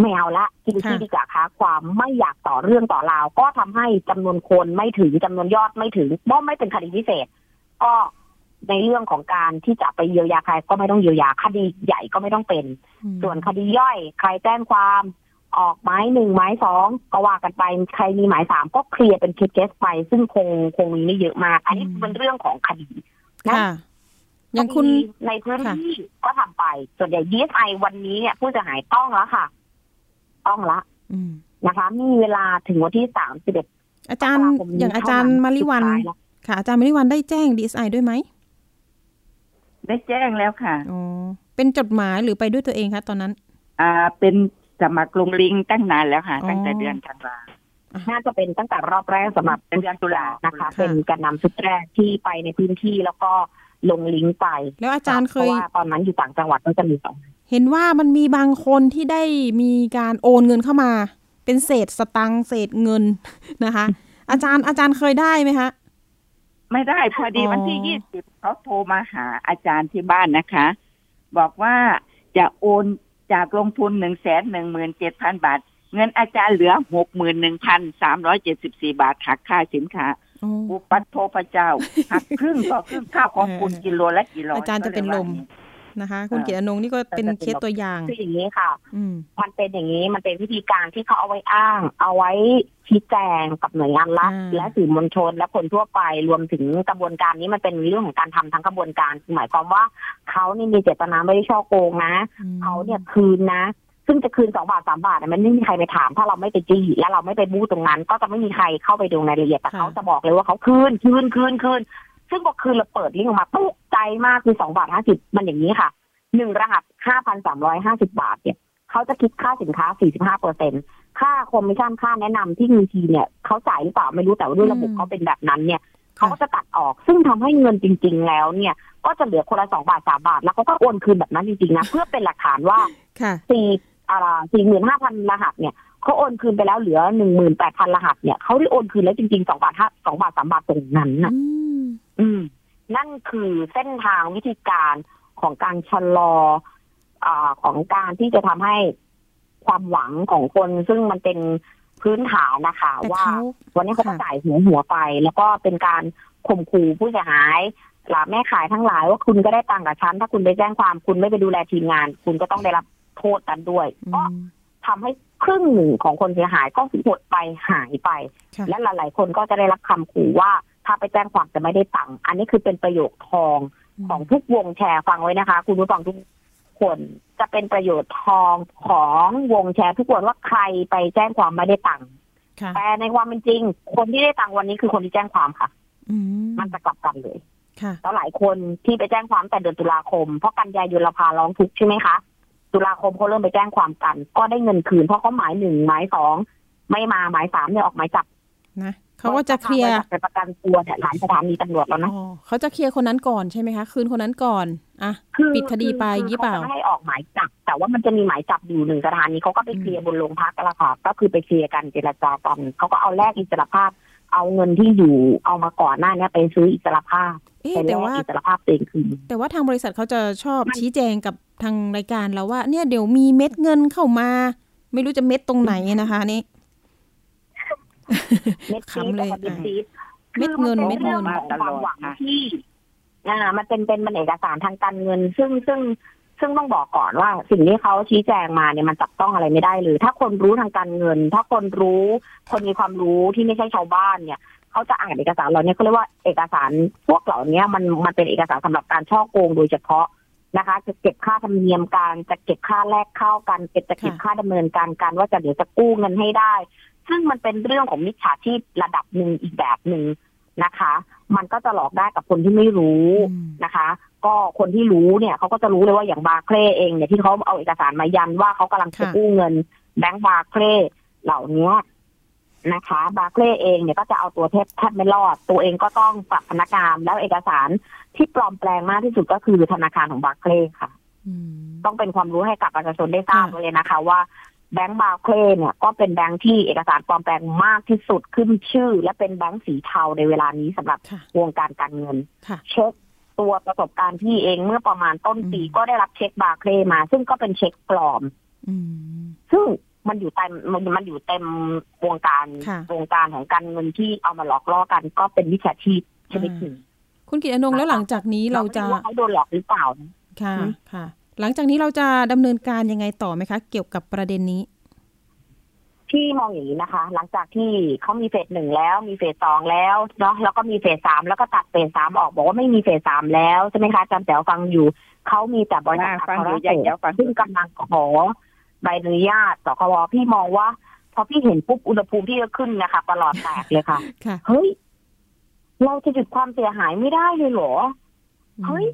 ไม่เอาละกินที่ค่ะดีกว่าค้าความไม่อยากต่อเรื่องต่อราว ก็ทำให้จำนวนคนไม่ถึงจำนวนยอดไม่ถึงเพราะไม่เป็นคดีพิเศษ ก็ในเรื่องของการที่จะไปเยียวยาใครก็ไม่ต้องเยียวยาคดีใหญ่ก็ไม่ต้องเป็นอืมส่วนคดีย่อย ใครแจ้งความออกหมายหนึ่งหมายสองก็ว่ากันไปใครมีหมายสามก็เคลียร์เป็นเคสๆไป ซึ่งคงคงมีไม่เยอะมาก อันนี้เป็นเรื่องของคดีนะค่ะอย่างคุณคดีในพื้นที่ก็ทำไป ส่วนใหญ่ DSI วันนี้เนี่ยผู้เสียหายต้องแล้วค่ะ ต้องละอืมนะคะ มีเวลาถึงวันที่สามสิบเอ็ดอาจารย์อย่างอาจารย์มาริวัน ค่ะ อาจารย์มาริวันได้แจ้งดีไอด้วยไหม ได้แจ้งแล้วค่ะอ๋อเป็นจดหมายหรือไปด้วยตัวเองคะตอนนั้น อ่า เป็นสมัครลงลิงก์ตั้งนานแล้วค่ะอ๋อตั้งแต่เดือนธันวาน่าจะเป็นตั้งแต่รอบแรกสำหรับเป็นเดือนตุลานะคะค่ะเป็นการนำชุดแรกที่ไปในพื้นที่แล้วก็ลงลิงก์ไป แล้วอาจารย์เคยพะว่าตอนนั้นอยู่ต่างจังหวัดก็จะมีสองเห็นว่ามันมีบางคนที่ได้มีการโอนเงินเข้ามา เป็นเศษสตังค์เศษเงินนะคะ อาจารย์อาจารย์เคยได้ไหมคะ ไม่ได้พอดีอ๋อวันที่ยี่สิบเขาโทรมาหาอาจารย์ที่บ้านนะคะ บอกว่าจะโอนจากลงทุนหนึ่งแสนหนึ่งหมื่นเจ็ดพันบาท เงินอาจารย์เหลือหกหมื่นหนึ่งพันสามร้อยเจ็ดสิบสี่บาทหักค่าสินค้าโอ้อุปัตโทพระเจ้าหักครึ่งต่อครึ่งค่าของคุณเออกิโลละกี่ร้อยอาจารย์จะเป็นลม นะคะ คุณอ่าเกียรติอนงค์นี่ก็เป็นเคสตัวอย่างคืออย่างนี้ค่ะอืมมันเป็นอย่างนี้มันเป็นวิธีการที่เขาเอาไว้อ้าง เอาไว้ชี้แจงกับหน่วยงานรัฐอ่าและสื่อมวลชนและคนทั่วไปรวมถึงกระบวนการนี้มันเป็นเรื่องของการทำทั้งกระบวนการคือหมายความว่าเขานี่มีเจตนาไม่ได้ช่อโกงนะอืมเขาเนี่ยคืนนะซึ่งจะคืนสองบาทสามบาทเนี่ยมันไม่มีใครไปถาม ถ้าเราไม่ไปจี้และเราไม่ไปบู้ตรงนั้น ก็จะไม่มีใครเข้าไปดูในรายละเอียดแต่ค่ะเขาจะบอกเลยว่าเขาคืนคืนคืนคืน ซึ่งพอคืนเราเปิดลิงก์ออกมาปุ๊บใจมากคือสองบาทห้าสิบมันอย่างนี้ค่ะหนึ่งรหัสห้าพันสามร้อยห้าสิบาทเนี่ยเขาจะคิดค่าสินค้าสี่สิบห้าเปอร์เซ็นค่าคอมมิชชั่นค่าแนะนำที่บางทีเนี่ยเขาจ่ายหรือเปล่าไม่รู้แต่ว่าด้วยระบบอืมเขาเป็นแบบนั้นเนี่ยเขาก็จะตัดออกซึ่งทำให้เงินจริง ๆ แล้วเนี่ย ก็จะเหลือคนละสองบาทสามบาท แล้วเขาก็โอนคืนแบบนั้นจริงๆนะเพื่อเป็นหลักฐานว่าค่ะสี่อ่าสี่หมื่นห้าพันรหัสเนี่ยเขาโอนคืนไปแล้วเหลือหนึ่งหมื่นแปดพันรหัสเนี่ยเขาได้โอนคืนแล้วจริงๆสองบาทห้าสองบาทสามบาทตรงนั้นนะ อืมอืม นั่นคือเส้นทางวิธีการของการชะลออ่าของการที่จะทำให้ความหวังของคน ซึ่งมันเป็นพื้นฐานนะคะแต่ว่าเขาวันนี้เขาก็ค่ะจ่ายหัวหัวไป แล้วก็เป็นการข่มขู่ผู้เสียหายหลาแม่ขายทั้งหลายว่าคุณก็ได้ตังค์กับฉันถ้าคุณไปแจ้งความคุณไม่ไปดูแลทีมงาน คุณก็ต้องได้รับโทษกันด้วยอืก็มทำให้ครึ่งหนึ่งของคนเสียหายก็หดไปหายไปค่ะและหลาย ๆ คนก็จะได้รับคำขู่ว่าถ้าไปแจ้งความจะไม่ได้ตังค์อันนี้คือเป็นประโยคทองของทุกวงแชร์ฟังไว้นะคะ คุณผู้ฟังทุกคนจะเป็นประโยชน์ทองของวงแชร์ทุกคนว่าใครไปแจ้งความไม่ได้ตังค์ค่ะแต่ในความเป็นจริง คนที่ได้ตังค์วันนี้คือคนที่แจ้งความค่ะอืมมันจะกลับกันเลยค่ะแล้วหลายคนที่ไปแจ้งความแต่เดือนตุลาคม เพราะกันยายนเราพาร้องทุกข์ใช่ไหมคะ ตุลาคมเขาเริ่มไปแจ้งความกัน ก็ได้เงินคืน เพราะเขาหมายหนึ่งหมายสองไม่มาหมายสามเนี่ยออกหมายจับนะ เขาก็จะเคลียร์ไปประกันตัวเนี่ยหลายสถานีตำรวจแล้วนะอ๋อเขาจะเคลียร์คนนั้นก่อนใช่ไหมคะคืนคนนั้นก่อนอะคือปิดคดีไปคือยี่เปล่าขจะไม่ให้ออกหมายจับแต่ว่ามันจะมีหมายจับอยู่หนึ่งสถานีเขาก็ไปเคลียร์บนโรงพักกันละค่ะก็คือไปเคลียร์กันเจรจากันเขาก็เอาแลกอิสรภาพ เอาเงินที่อยู่เอามาก่อนหน้าเนี้ไปซื้ออิสรภาพเอ๊ะไปแลแต่กว่าอิสรภาพตัวเองคืนแต่ว่าทางบริษัทเขาจะชอบชี้แจงกับทางรายการเราว่า เนี่ยเดี๋ยวมีเม็ดเงินเข้ามา ไม่รู้จะเม็ดตรงไหนนะคะนี่ เม็ดซีดขำเลยกับเม็ดซีดเม็ดเงินคือเม็ดเงินป็รื่องของความหวังค่ะที่อ่ามันเป็นเป็นมันเอกสารทางการเงิน ซึ่งซึ่งซึ่งต้องบอกก่อนว่าสิ่งที่เขาชี้แจงมาเนี่ยมันจับต้องอะไรไม่ได้เลยถ้าคนรู้ทางการเงิน ถ้าคนรู้คนมีความรู้ที่ไม่ใช่ชาวบ้านเนี่ยเขาจะอ่านเอกสารเหล่านี้เขาเรียกว่าเอกสารพวกเหล่านี้มันมันเป็นเอกสารสำหรับการช่อโกงโดยเฉพาะนะคะ จะเก็บค่าธรรมเนียมการจะเก็บค่าแลกเข้ากันเก็บจะเก็บค่ะค่าดำเนินการการว่าจะเดี๋ยวจะกู้เงินให้ได้ ซึ่งมันเป็นเรื่องของมิจฉาชีพระดับหนึ่งอีกแบบหนึ่งนะคะ มันก็จะหลอกได้กับคนที่ไม่รู้อืมนะคะ ก็คนที่รู้เนี่ยเขาก็จะรู้เลยว่าอย่างบาร์เคลเองเนี่ยที่เขาเอาเอกสารมายันว่าเขากำลังจะค่ะกู้เงินแบงก์ Barclay เหล่านี้นะคะ Barclay เองเนี่ยก็จะเอาตัวเทปแทบไม่รอด ตัวเองก็ต้องปรับพนักงานแล้วเอกสารที่ปลอมแปลงมากที่สุดก็คือธนาคารของ Barclay ค่ะอืมต้องเป็นความรู้ให้กับประชาชนได้ทราบค่ะเลยนะคะ ว่า แบงก์ Barclay เนี่ยก็เป็นแบงก์ที่เอกสารปลอมแปลงมากที่สุดขึ้นชื่อ และเป็นแบงก์สีเทาในเวลานี้สำหรับค่ะวงการการเงินค่ะเช็คตัวประสบการณ์ที่เองเมื่อประมาณต้นปีอืมก็ได้รับเช็ค Barclay มา ซึ่งก็เป็นเช็คปลอมอืมซึ่งมันอยู่เต็มมันมันอยู่เต็มวงการค่ะวงการของการเงินที่เอามาหลอกล่อกันก็เป็นวิชาชีพชนิดหนึ่งคุณกิตอนงค์แล้วหลังจากนี้เราจะไม่ว่าเขาโดนหลอกหรือเปล่านะค่ะอืมค่ะ หลังจากนี้เราจะดำเนินการยังไงต่อไหมคะ เกี่ยวกับประเด็นนี้ ที่มองอย่างนี้นะคะ หลังจากที่เขามีเฟสหนึ่งแล้ว มีเฟสสองแล้วเนาะแล้วก็มีเฟสสามแล้วก็ตัดเฟสสามออกบอกว่าไม่มีเฟสสามแล้วใช่ไหมคะอาจารย์แจ๋วฟังอยู่เขามีแต่บริษัทอ่าฟังอัครอยู่เศอยากษจะฟังซึ่งกำลังขอใบอนุญาตสคบพี่มองว่า พอพี่เห็นปุ๊บอุณหภูมิพี่ก็ขึ้นนะคะประหลอดแตกเลยค่ะค่ะเฮ้ยเราจะหยุดความเสียหายไม่ได้เลยเหรอเฮ้ย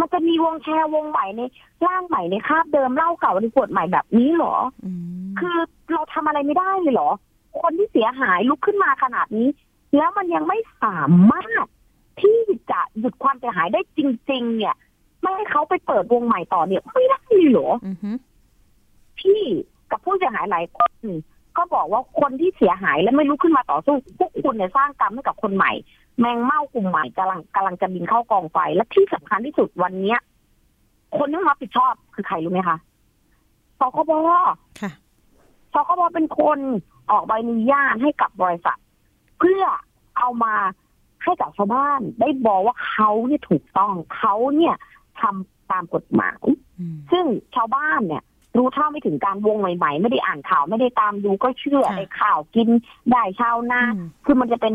มันจะมีวงแชร์วงใหม่ในร่างใหม่ในคาบเดิมเล่าเก่าในกฎใหม่แบบนี้เหรออืมคือเราทำอะไรไม่ได้เลยเหรอ คนที่เสียหายลุกขึ้นมาขนาดนี้ แล้วมันยังไม่สามารถที่จะหยุดความเสียหายได้จริง ๆ เนี่ย ไม่ให้เขาไปเปิดวงใหม่ต่อเนี่ยไม่ได้เลยเหรออือฮึพี่กับผู้เสียหายหลายคนก็บอกว่าคนที่เสียหายและไม่ลุกขึ้นมาต่อสู้พวกคุณเนี่ยสร้างกรรมให้กับคนใหม่ แมงเม่ากลุ่มใหม่กำลังกำลังจะบินเข้ากองไฟ และที่สำคัญที่สุดวันเนี้ย คนที่รับผิดชอบคือใครรู้ไหมคะสคบค่ะสคบเป็นคนออกใบอนุญาตให้กับบริษัท เพื่อเอามาให้กับชาวบ้านได้บอกว่าเขาเนี่ยถูกต้องเขาเนี่ยทำตามกฎหมายอืมซึ่งชาวบ้านเนี่ย รู้เท่าไม่ถึงการวงใหม่ๆ ไม่ได้อ่านข่าวไม่ได้ตามดูก็เชื่อค่ะในข่าวกินได้ชาวนาอืมคือมันจะเป็น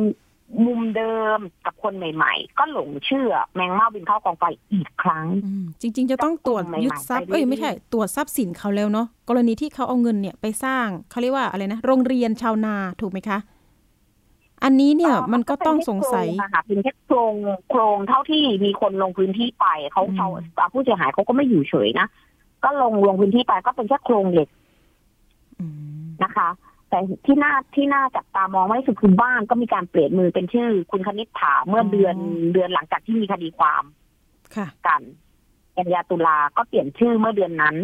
มุมเดิมกับคนใหม่ ๆ ก็หลงเชื่อแมงเม่าบินเข้ากองไฟอีกครั้งอืมจริง ๆ จะต้องตรวจใหม่ๆยึดทรัพย์ไปเอ้ยเรื่อยๆไม่ใช่ตรวจทรัพย์สินเขาแล้วเนาะกรณีที่เขาเอาเงินเนี่ยไปสร้างเขาเรียกว่าอะไรนะโรงเรียนชาวนาถูกไหมคะ อันนี้เนี่ยมันก็ต้องสงสัยเป็นแค่โครงอะค่ะเป็นแค่โครงโครงเท่าที่มีคนลงพื้นที่ไปเขาอืมชาวผู้เสียหายเขาก็ไม่อยู่เฉยนะก็ลงลงพื้นที่ไปก็เป็นแค่โครงเหล็กอืมนะคะ แต่ที่น่าที่น่าจับตามองมากที่สุดคือบ้านก็มีการเปลี่ยนมือเป็นชื่อ คุณคณิษฐาเมื่อเดือนเดือนหลังจากที่มีคดีความค่ะกันกันยาตุลาก็เปลี่ยนชื่อเมื่อเดือนนั้น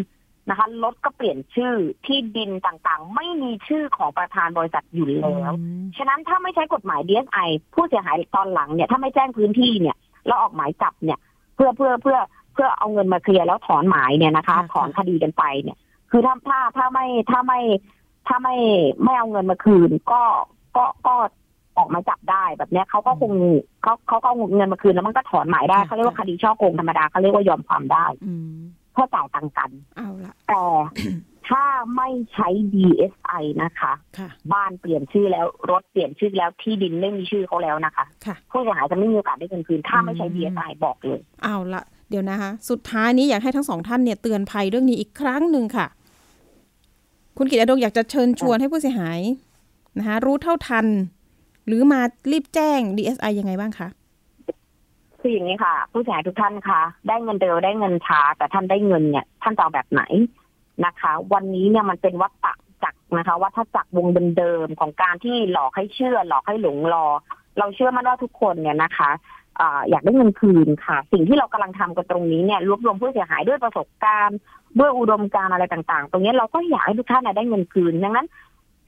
นะคะรถก็เปลี่ยนชื่อที่ดินต่างๆ ไม่มีชื่อของประธานบริษัทอยู่แล้วอืมฉะนั้นถ้าไม่ใช้กฎหมาย DSI ผู้เสียหายตอนหลังเนี่ยถ้าไม่แจ้งพื้นที่เนี่ยแล้วออกหมายจับเนี่ย เพื่อเพื่อเพื่อเพื่อเอาเงินมาเคลียร์แล้วถอนหมายเนี่ยนะคะ ถอนคดีกันไปเนี่ย คือถ้าถ้าถ้าไม่ถ้าไม่ ถ้าไม่ไม่เอาเงินมาคืน ก็ก็ก็ออกหมายจับได้แบบเนี้ยเขาก็คงเขาเขาก็เอาเงินมาคืนแล้วมันก็ถอนหมายได้เขาเรียกว่าคดีช่อโกงธรรมดาเขาเรียกว่ายอมความได้อืมเพื่อจ่ายตังค์กันเอาละแต่ถ้าไม่ใช้ DSI นะคะค่ะบ้านเปลี่ยนชื่อแล้วรถเปลี่ยนชื่อแล้วที่ดินไม่มีชื่อเขาแล้วนะคะค่ะผู้เสียหายจะไม่มีโอกาสได้เงินคืน ถ้าไม่ใช้อืม DSI บอกเลยเอาละเดี๋ยวนะคะ สุดท้ายนี้อยากให้ทั้งสองท่านเนี่ยเตือนภัยเรื่องนี้อีกครั้งหนึ่งค่ะ คุณกิตอดงอยากจะเชิญชวนให้ผู้เสียหายนะคะรู้เท่าทัน หรือมารีบแจ้ง DSI ยังไงบ้างคะคืออย่างนี้ค่ะ ผู้เสียหายทุกท่านคะได้เงินเร็วได้เงินช้าแต่ท่านได้เงินเนี่ย ท่านจะเอาแบบไหนนะคะ วันนี้เนี่ยมันเป็นวัฏจักรนะคะวัฏจักรวงเดิมๆของการที่หลอกให้เชื่อ หลอกให้หลงรอ เราเชื่อมั่นว่าทุกคนเนี่ยนะคะ อาอยากได้เงินคืนค่ะ สิ่งที่เรากำลังทำกันตรงนี้เนี่ยรวบรวมผู้เสียหายด้วยประสบการณ์ด้วยอุดมการณ์อะไรต่าง ๆ ตรงนี้เราก็อยากให้ทุกท่านน่ะได้เงินคืนดังนั้น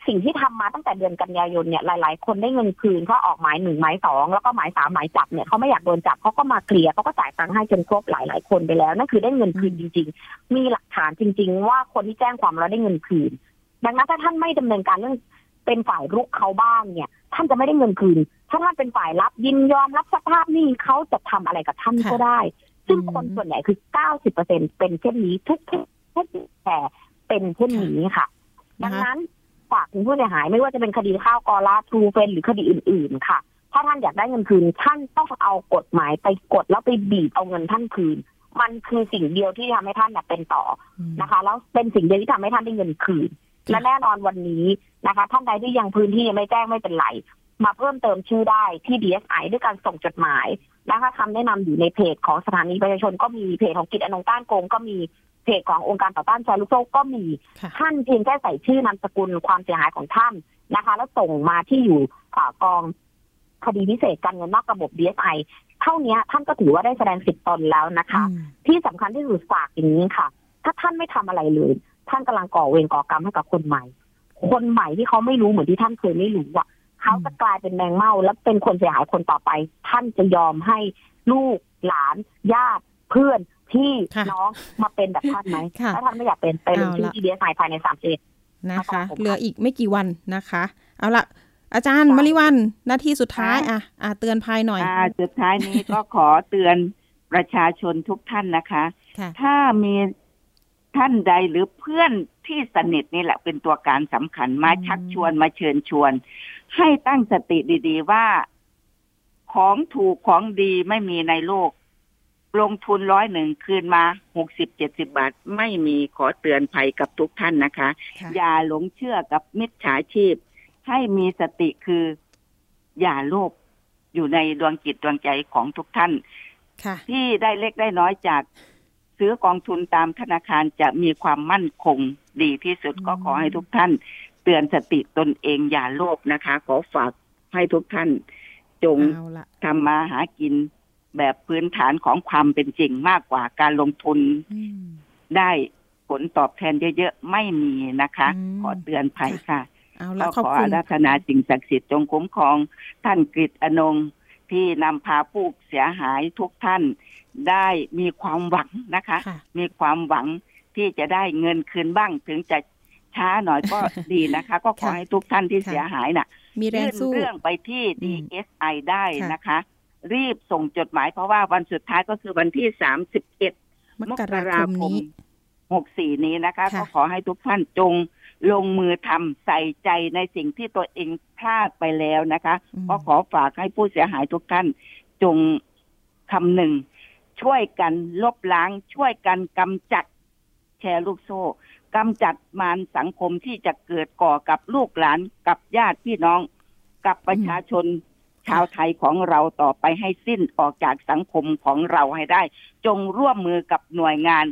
สิ่งที่ทำมาตั้งแต่เดือนกันยายนเนี่ยหลาย ๆ คนได้เงินคืนเขาออกหมายหนึ่งหมายสองแล้วก็หมายสามหมายจับเนี่ยเขาไม่อยากโดนจับเขาก็มาเคลียร์เขาก็จ่ายตังค์ให้จนครบหลายๆคนไปแล้วนั่นคือได้เงินคืนจริง ๆ มีหลักฐานจริง ๆ ว่าคนที่แจ้งความแล้วได้เงินคืน ดังนั้นถ้าท่านไม่ดำเนินการเรื่อง เป็นฝ่ายรุกเขาบ้างเนี่ย ท่านจะไม่ได้เงินคืน ถ้าท่านเป็นฝ่ายรับยินยอมรับสภาพหนี้เขาจะทำอะไรกับท่านค่ะก็ได้ ซึ่งอืมคนส่วนใหญ่คือ90%เป็นเช่นนี้ทุกๆทุกแต่เป็นเช่นนี้ค่ะ ดังนั้นฝากถึงผู้เสียหายไม่ว่าจะเป็นคดีข้าวกอลาทรูเฟนหรือคดีอื่น ๆ ค่ะ ถ้าท่านอยากได้เงินคืน ท่านต้องเอากฎหมายไปกดแล้วไปบีบเอาเงินท่านคืน มันคือสิ่งเดียวที่ทำให้ท่านน่ะเป็นต่ออืมนะคะ แล้วเป็นสิ่งเดียวที่ทำให้ท่านได้เงินคืนค่ะ และแน่นอนวันนี้นะคะ ท่านใดที่ยังพื้นที่ยังไม่แจ้งไม่เป็นไร มาเพิ่มเติมชื่อได้ที่ DSI ด้วยการส่งจดหมายนะคะคำแนะนำอยู่ในเพจของสถานีประชาชนก็มีเพจของกิจอนงต้านโกงก็มีเพจขององค์การต่อต้านแชร์ลูกโซ่ก็มีค่ะท่านเพียงแค่ใส่ชื่อนามสกุลความเสียหายของท่านนะคะ แล้วส่งมาที่อยู่อ่ากองคดีพิเศษการเงินนอกระบบ DSI เท่านี้ท่านก็ถือว่าได้แสดงสิทธิ์ตนแล้วนะคะอืมที่สำคัญที่สุดฝากอย่างนี้ค่ะ ถ้าท่านไม่ทำอะไรเลย ท่านกำลังก่อเวรก่อกรรมให้กับคนใหม่ คนใหม่ที่เขาไม่รู้เหมือนที่ท่านเคยไม่รู้อะเขาจะกลายเป็นแมงเม่าแล้วเป็นคนเสียหายคนต่อไป ท่านจะยอมให้ลูกหลาน ญาติเพื่อนพี่ค่ะน้องมาเป็นแบบท่านไหมค่ะถ้าท่านไม่อยากเป็นไปลงเอาชื่อละที่ดีเอสไอภายในสามสิบนะคะครับผมเหลืออีกไม่กี่วันนะคะ เอาละอาจารย์ค่ะมริวันหน้าที่สุดท้ายอะอะเตือนภัยหน่อยอ่าสุดท้ายนี้ก็ขอเตือนประชาชนทุกท่านนะคะค่ะถ้ามี ท่านใดหรือเพื่อนที่สนิทนี่แหละเป็นตัวการสำคัญมาอืมชักชวนมาเชิญชวน ให้ตั้งสติดีๆว่า ของถูกของดีไม่มีในโลก ลงทุนร้อยหนึ่งคืนมาหกสิบเจ็ดสิบาท ไม่มีขอเตือนภัยกับทุกท่านนะคะค่ะอย่าหลงเชื่อกับมิจฉาชีพ ให้มีสติคือ อย่าโลภอยู่ในดวงจิตดวงใจของทุกท่านค่ะที่ได้เล็กได้น้อยจาก ซื้อกองทุนตามธนาคารจะมีความมั่นคงดีที่สุดอืมก็ขอให้ทุกท่าน เตือนสติตนเองอย่าโลภนะคะ ขอฝากให้ทุกท่าน จงเอาละทำมาหากินแบบพื้นฐานของความเป็นจริงมากกว่าการลงทุนอืมได้ผลตอบแทนเยอะๆ ไม่มีนะคะอืมขอเตือนภัยค่ะเอาก็ละขอบขอคุอาณราธนาสิ่งศักดิ์สิทธิ์จงคุ้มครอง ท่านกฤษอนงค์ที่นำพาผู้เสียหายทุกท่าน ได้มีความหวังนะคะค่ะมีความหวังที่จะได้เงินคืนบ้าง ถึงจะช้าหน่อยก็ดีนะคะ ก็ขอค่ะให้ทุกท่านที่ค่ะเสียหายน่ะมีแรงยื่นสู้เรื่องไปที่อืม DSI ได้ค่ะนะคะ รีบส่งจดหมายเพราะว่าวันสุดท้ายก็คือวันที่สามสิบเอ็ดมมกกราราคมคมนี้หกสี่นี้นะคะค่ะก็ขอให้ทุกท่านจงลงมือทำใส่ใจในสิ่งที่ตัวเองพลาดไปแล้วนะคะอืมก็ขอฝากให้ผู้เสียหายทุกท่านจงคำหนึ่ง ช่วยกันลบล้าง ช่วยกันกำจัดแชร์ลูกโซ่กำจัดมารสังคมที่จะเกิดก่อกับลูกหลานกับญาติพี่น้อง กับประชาชนชาวไทยของเราต่อไปให้สิ้นออกจากสังคมของเราให้ได้ จงร่วมมือกับหน่วยงาน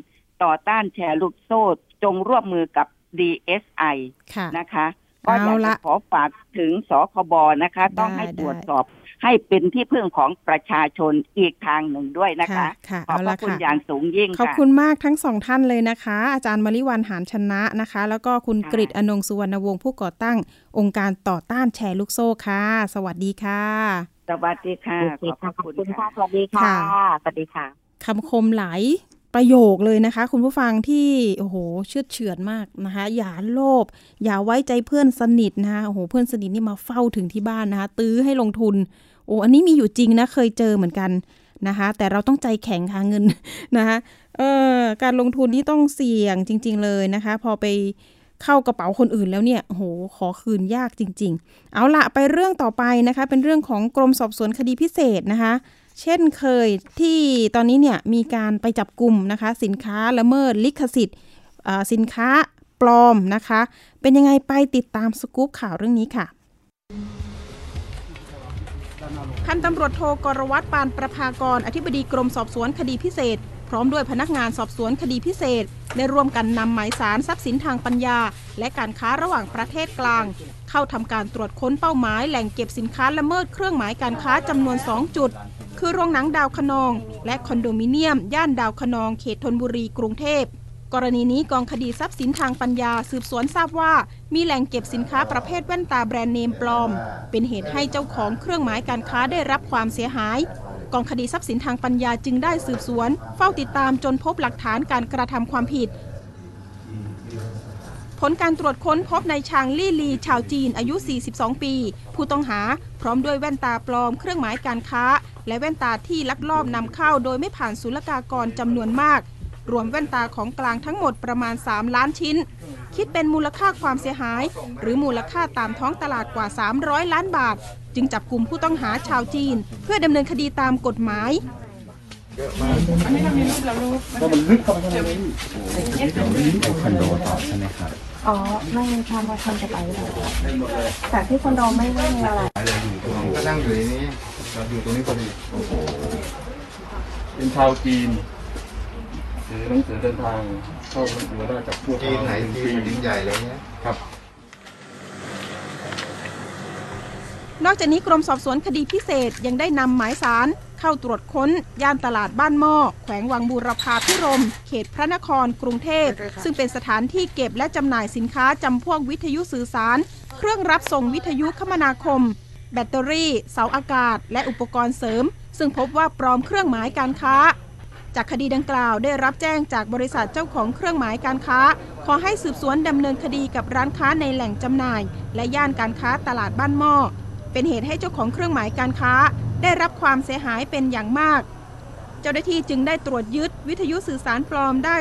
ต่อต้านแชร์ลูกโซ่ จงร่วมมือกับ DSI ค่ะนะคะ ก็อยากเอาจะละขอฝากถึงสคบนะคะ ต้องได้ให้ตรวจได้สอบ ให้เป็นที่พึ่งของประชาชนอีกทางหนึ่งด้วยนะคะค่ะขอบเอาพละระคุณค่ะอย่างสูงยิ่งขอบค่ะคุณมากทั้งสองท่านเลยนะคะ อาจารย์มริวันหานชนะนะคะ แล้วก็คุณค่ะกริตอนงสุวรรณวงศ์ผู้ก่อตั้ง องค์การต่อต้านแชร์ลูกโซ่ค่ะ สวัสดีค่ะ สวัสดีค่ะโอเคขอบพค่ะระขอบคุณคุณค่ะค่ะสวัสดีค่ะค่ะสวัสดีค่ะคำคมหลายประโยคเลยนะคะ คุณผู้ฟังที่โอ้โหเชื่อดเฉือนมากนะคะ อย่าโลภอย่าไว้ใจเพื่อนสนิทนะคะโอ้โหเพื่อนสนิทนี่มาเฝ้าถึงที่บ้านนะคะ ตื้อให้ลงทุน โอ้อันนี้มีอยู่จริงนะเคยเจอเหมือนกันนะคะ แต่เราต้องใจแข็งค่ะเงินนะคะเออการลงทุนนี่ต้องเสี่ยงจริง ๆ เลยนะคะ พอไปเข้ากระเป๋าคนอื่นแล้วเนี่ยโหขอคืนยากจริง ๆ เอาละไปเรื่องต่อไปนะคะ เป็นเรื่องของกรมสอบสวนคดีพิเศษนะคะ เช่นเคยที่ตอนนี้เนี่ยมีการไปจับกลุ่มนะคะ สินค้าละเมิดลิขสิทธิ์สินค้าปลอมนะคะ เป็นยังไงไปติดตามสกู๊ปข่าวเรื่องนี้ค่ะ พันตำรวจโทกรวัตรปานประภากร อธิบดีกรมสอบสวนคดีพิเศษ พร้อมด้วยพนักงานสอบสวนคดีพิเศษ ได้ร่วมกันนำหมายสารทรัพย์สินทางปัญญา และการค้าระหว่างประเทศกลาง เข้าทำการตรวจค้นเป้าหมายแหล่งเก็บสินค้าละเมิดเครื่องหมายการค้าจำนวน 2 จุด คือโรงหนังดาวคนอง และคอนโดมิเนียม ย่านดาวคนองเขตธนบุรีกรุงเทพ กรณีนี้กองคดีทรัพย์สินทางปัญญาสืบสวนทราบว่า มีแหล่งเก็บสินค้าประเภทแว่นตาแบรนด์เนมปลอม เป็นเหตุให้เจ้าของเครื่องหมายการค้าได้รับความเสียหาย กองคดีทรัพย์สินทางปัญญาจึงได้สืบสวน เฝ้าติดตามจนพบหลักฐานการกระทำความผิด ผลการตรวจค้นพบในชางลี่ลี ชาวจีนอายุ 42 ปี ผู้ต้องหาพร้อมด้วยแว่นตาปลอม เครื่องหมายการค้า และแว่นตาที่ลักลอบนำเข้าโดยไม่ผ่านศุลกากรจำนวนมาก รวมแว่นตาของกลางทั้งหมดประมาณ 3 ล้านชิ้น คิดเป็นมูลค่าความเสียหาย หรือมูลค่าตามท้องตลาดกว่า 300 ล้านบาท จึงจับกลุ่มผู้ต้องหาชาวจีน เพื่อดำเนินคดีตามกฎหมายอันนี้เรามีรูปเรารูปมันลึกเข้าไปข้างในนี้ไอคอนโดต่อใช่ไหมครับ อ๋อ ไม่ทำมาทำจะไปเลยแต่ที่คอนโดไม่ได้มีอะไรก็นั่งอยู่ในนี้เราอยู่ตรงนี้พอดีโอ้โหเป็นชาวจีน ซื้อหนังสือเดินทางเข้าหัวได้จากพวกจีนไหนจีนดินใหญ่เลยเนี่ยครับ นอกจากนี้กรมสอบสวนคดีพิเศษยังได้นำหมายสารเข้าตรวจค้น ย่านตลาดบ้านหม้อ แขวงวังบูรพาพิรม เขตพระนครกรุงเทพ ซึ่งเป็นสถานที่เก็บและจำหน่ายสินค้าจำพวกวิทยุสื่อสาร เครื่องรับส่งวิทยุคมนาคม แบตเตอรี่ เสาอากาศ และอุปกรณ์เสริม ซึ่งพบว่าปลอมเครื่องหมายการค้า จากคดีดังกล่าวได้รับแจ้งจากบริษัทเจ้าของเครื่องหมายการค้า ขอให้สืบสวนดำเนินคดีกับร้านค้าในแหล่งจำหน่าย และย่านการค้าตลาดบ้านหม้อ เป็นเหตุให้เจ้าของเครื่องหมายการค้า ได้รับความเสียหายเป็นอย่างมาก เจ้าหน้าที่จึงได้ตรวจยึดวิทยุสื่อสารปลอมได้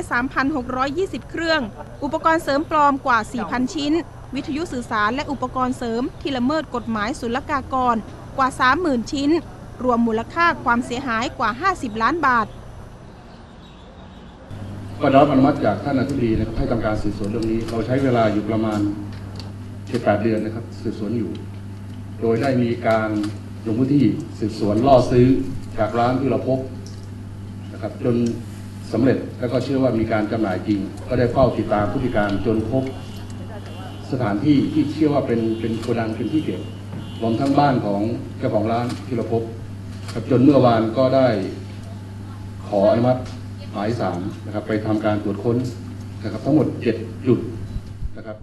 3,620 เครื่อง อุปกรณ์เสริมปลอมกว่า 4,000 ชิ้น วิทยุสื่อสารและอุปกรณ์เสริมที่ละเมิดกฎหมายศุลกากรกว่า 30,000 ชิ้น รวมมูลค่าความเสียหายกว่า 50 ล้านบาท ก็ได้รับอนุมัติจากท่านอธิบดีนะครับให้ทำการสืบสวนเรื่องนี้ เราใช้เวลาอยู่ประมาณเจ็ดแปดเดือนนะครับ สืบสวนอยู่ โดยได้มีการลงพื้นที่สืบสวนล่อซื้อจากร้านที่เราพบนะครับจนสำเร็จแล้วก็เชื่อว่ามีการจำหน่ายจริง ก็ได้เฝ้าติดตามผู้ติการจนพบสถานที่ที่เชื่อว่าเป็นเป็นโกดังเป็นที่เก็บรวมทั้งบ้านของเจ้าของร้านที่เราพบครับจนเมื่อวานก็ได้ขออนุมัติ หมายสามนะครับ ไปทำการตรวจค้นนะครับ ทั้งหมดเจ็ดจุดนะครับ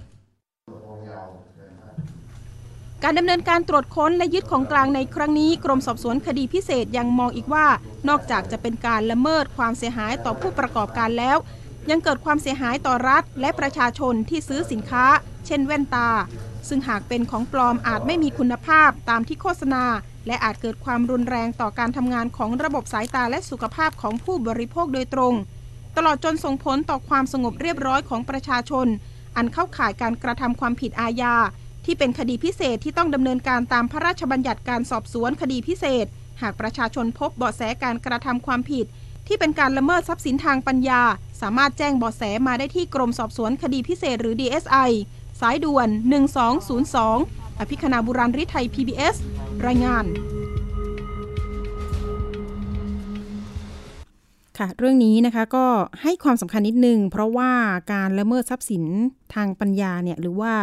การดำเนินการตรวจค้นและยึดของกลางในครั้งนี้ กรมสอบสวนคดีพิเศษยังมองอีกว่า นอกจากจะเป็นการละเมิดความเสียหายต่อผู้ประกอบการแล้ว ยังเกิดความเสียหายต่อรัฐ และประชาชนที่ซื้อสินค้า เช่นแว่นตา ซึ่งหากเป็นของปลอมอาจไม่มีคุณภาพตามที่โฆษณา และอาจเกิดความรุนแรงต่อการทำงานของระบบสายตาและสุขภาพของผู้บริโภคโดยตรง ตลอดจนส่งผลต่อความสงบเรียบร้อยของประชาชน อันเข้าข่ายการกระทำความผิดอาญา ที่เป็นคดีพิเศษที่ต้องดำเนินการตามพระราชบัญญัติการสอบสวนคดีพิเศษ หากประชาชนพบเบาะแสการกระทำความผิด ที่เป็นการละเมิดทรัพย์สินทางปัญญา สามารถแจ้งเบาะแสมาได้ที่กรมสอบสวนคดีพิเศษหรือ DSI สายด่วน 1202 อภิคณาบุราริไทย PBS รายงาน ค่ะ เรื่องนี้นะคะก็ให้ความสำคัญนิดนึง เพราะว่าการละเมิดทรัพย์สินทางปัญญาเนี่ยหรือว่า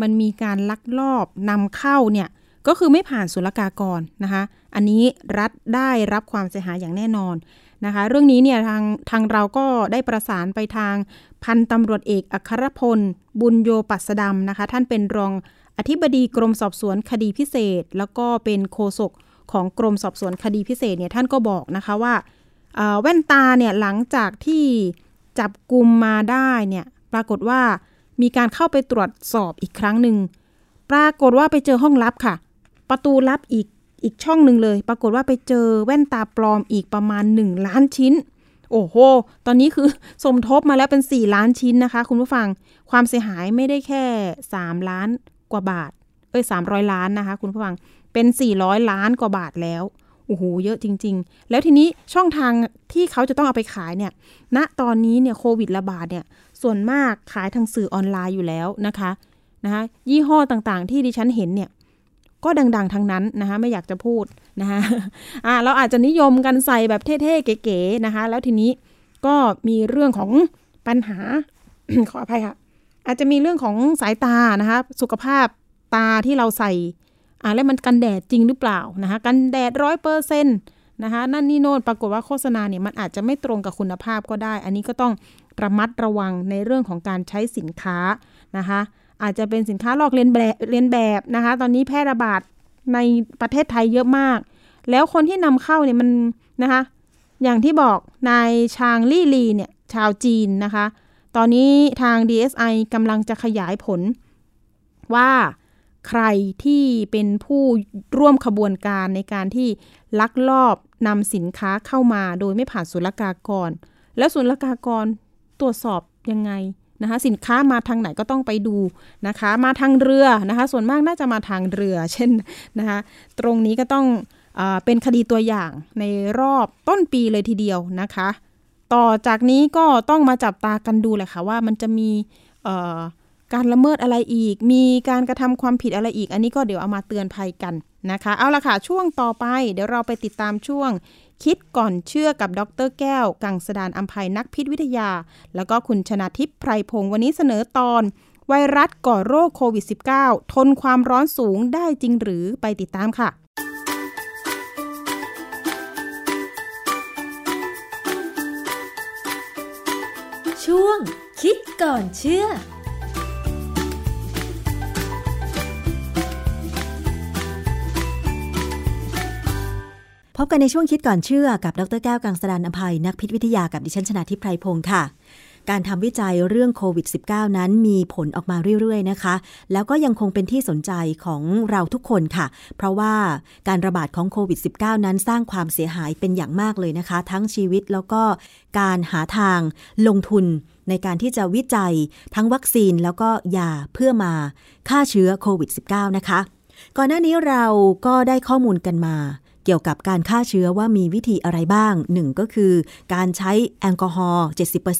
มันมีการลักลอบนำเข้าเนี่ยก็คือไม่ผ่านศุลกากรนะคะ อันนี้รัฐได้รับความเสียหายอย่างแน่นอนนะคะ เรื่องนี้เนี่ยทางทางเราก็ได้ประสานไปทางพันตำรวจเอกอัครพล บุญโยปัสดำนะคะ ท่านเป็นรอง อธิบดีกรมสอบสวนคดีพิเศษ แล้วก็เป็นโฆษกของกรมสอบสวนคดีพิเศษเนี่ยท่านก็บอกนะคะว่าแว่นตาเนี่ยหลังจากที่จับกลุ่มมาได้เนี่ยปรากฏว่ามีการเข้าไปตรวจสอบอีกครั้งหนึ่งปรากฏว่าไปเจอห้องลับค่ะ ประตูลับอีกอีกช่องหนึ่งเลย ปรากฏว่าไปเจอแว่นตาปลอมอีกประมาณ 1 ล้านชิ้น โอ้โห ตอนนี้คือสมทบมาแล้วเป็น 4 ล้านชิ้นนะคะ คุณผู้ฟังความเสียหายไม่ได้แค่ 3 ล้าน กว่าบาท เอ้ย 300 ล้านนะคะ คุณผู้ฟัง เป็น 400 ล้านกว่าบาทแล้ว โอ้โห เยอะจริง ๆ แล้วทีนี้ช่องทางที่เขาจะต้องเอาไปขายเนี่ยณตอนนี้เนี่ยโควิดระบาดเนี่ย ส่วนมากขายทางสื่อออนไลน์อยู่แล้วนะคะ นะคะ ยี่ห้อต่างๆ ที่ดิฉันเห็นเนี่ยก็ดังๆ ทั้งนั้นนะคะไม่อยากจะพูดนะคะอ่าเราอาจจะนิยมกันใส่แบบเท่ๆ เก๋ๆนะคะ แล้วทีนี้ก็มีเรื่องของปัญหา ขออภัยค่ะ อาจจะมีเรื่องของสายตานะคะ สุขภาพตาที่เราใส่อ่าแล้วมันกันแดดจริงหรือเปล่านะคะ กันแดดร้อยเปอร์เซ็นต์นะคะนั่นนี่โน่นปรากฏว่าโฆษณาเนี่ยมันอาจจะไม่ตรงกับคุณภาพก็ได้ อันนี้ก็ต้องระมัดระวังในเรื่องของการใช้สินค้านะคะ อาจจะเป็นสินค้าลอกเลียนแบบเลียนแบบนะคะ ตอนนี้แพร่ระบาดในประเทศไทยเยอะมาก แล้วคนที่นำเข้าเนี่ยมันนะคะ อย่างที่บอกนายชางลี่ลีเนี่ยชาวจีนนะคะ ตอนนี้ทาง DSI กำลังจะขยายผลว่าใครที่เป็นผู้ร่วมขบวนการในการที่ลักลอบนำสินค้าเข้ามาโดยไม่ผ่านศุลกากร แล้วศุลกากรตรวจสอบยังไงนะคะสินค้ามาทางไหนก็ต้องไปดูนะคะ มาทางเรือนะคะ ส่วนมากน่าจะมาทางเรือ เช่นนะคะ ตรงนี้ก็ต้องเอเป็นคดีตัวอย่างในรอบต้นปีเลยทีเดียวนะคะ ต่อจากนี้ก็ต้องมาจับตากันดูแหละค่ะว่ามันจะมีการละเมิดอะไรอีก มีการกระทำความผิดอะไรอีก อันนี้ก็เดี๋ยวเอามาเตือนภัยกันนะคะ เอาละค่ะ ช่วงต่อไป เดี๋ยวเราไปติดตามช่วง คิดก่อนเชื่อกับดรแก้ว กังสดานอัมภัยนักพิษวิทยา แล้วก็คุณชนาทิพย์ไพรพงศ์วันนี้เสนอตอน ไวรัสก่อโรคโควิด -19 ทนความร้อนสูงได้จริงหรือไปติดตามค่ะ วง คิดก่อนเชื่อพบกันในช่วงคิดก่อนเชื่อกับ ดรแก้วกังสดานอภัย นักพิษวิทยากับดิฉันชนาทิพไพรพงศ์ค่ะ การทำวิจัยเรื่องโควิด -19 นั้นมีผลออกมาเรื่อยๆนะคะ แล้วก็ยังคงเป็นที่สนใจของเราทุกคนค่ะ เพราะว่าการระบาดของโควิด -19 นั้นสร้างความเสียหายเป็นอย่างมากเลยนะคะ ทั้งชีวิตแล้วก็การหาทางลงทุนในการที่จะวิจัยทั้งวัคซีนแล้วก็ยาเพื่อมาฆ่าเชื้อโควิด -19 นะคะ ก่อนหน้านี้เราก็ได้ข้อมูลกันมาเกี่ยวกับการฆ่าเชื้อว่ามีวิธีอะไรบ้างหนึ่งก็คือการใช้แอลกอฮอล์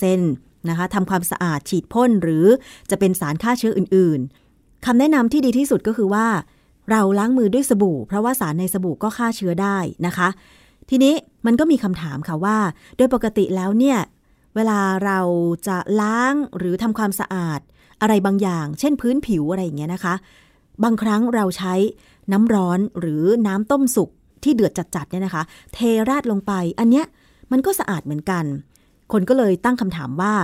70% นะคะทำความสะอาดฉีดพ่นหรือจะเป็นสารฆ่าเชื้ออื่นๆคำแนะนำที่ดีที่สุดก็คือว่า เราล้างมือด้วยสบู่ เพราะว่าสารในสบู่ก็ฆ่าเชื้อได้นะคะ ทีนี้มันก็มีคำถามค่ะว่า โดยปกติแล้วเนี่ยเวลาเราจะล้างหรือทำความสะอาด อะไรบางอย่าง เช่นพื้นผิวอะไรอย่างเงี้ยนะคะ บางครั้งเราใช้น้ำร้อนหรือน้ำต้มสุกที่เดือดจัดๆเนี่ยนะคะ เทราดลงไป อันเนี้ยมันก็สะอาดเหมือนกัน คนก็เลยตั้งคำถามว่า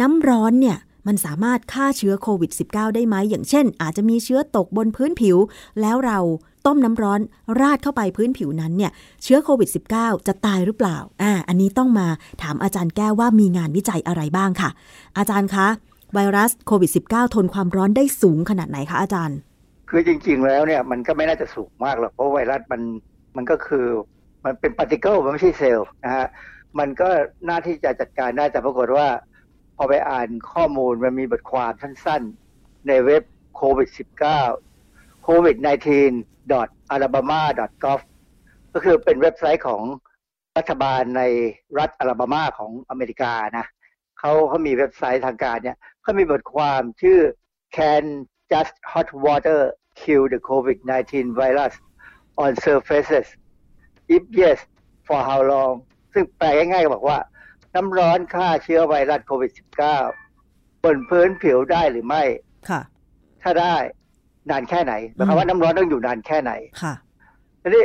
น้ำร้อนเนี่ยมันสามารถฆ่าเชื้อโควิด -19 ได้ไหม อย่างเช่น อาจจะมีเชื้อตกบนพื้นผิว แล้วเราต้มน้ำร้อนราดเข้าไปพื้นผิวนั้นเนี่ย เชื้อโควิด -19 จะตายหรือเปล่า อ่า อันนี้ต้องมาถามอาจารย์แก้วว่ามีงานวิจัยอะไรบ้างค่ะ อาจารย์คะ ไวรัสโควิด -19 ทนความร้อนได้สูงขนาดไหนคะอาจารย์ คือจริง ๆ แล้วเนี่ยมันก็ไม่น่าจะสูงมากหรอกเพราะไวรัสมันมันก็คือมันเป็นปาร์ติเคิลมันไม่ใช่เซลล์นะฮะ มันก็หน้าที่จะจัดการได้แต่ปรากฏว่า พอไปอ่านข้อมูลมันมีบทความสั้นๆ ในเว็บโควิด 19 covid 19 alabama gov ก็คือเป็นเว็บไซต์ของรัฐบาลในรัฐอลาบามาของอเมริกานะเขาเขามีเว็บไซต์ทางการเนี่ยเขามีบทความชื่อ can just hot water kill the covid-19 virus on surfaces if yes for how long ซึ่งแปลง่ายๆก็บอกว่า น้ำร้อนฆ่าเชื้อไวรัสโควิด -19 บนพื้นผิวได้หรือไม่ค่ะ ถ้าได้นานแค่ไหนหมายความว่าน้ำร้อนต้องอยู่นานแค่ไหนค่ะทีนี้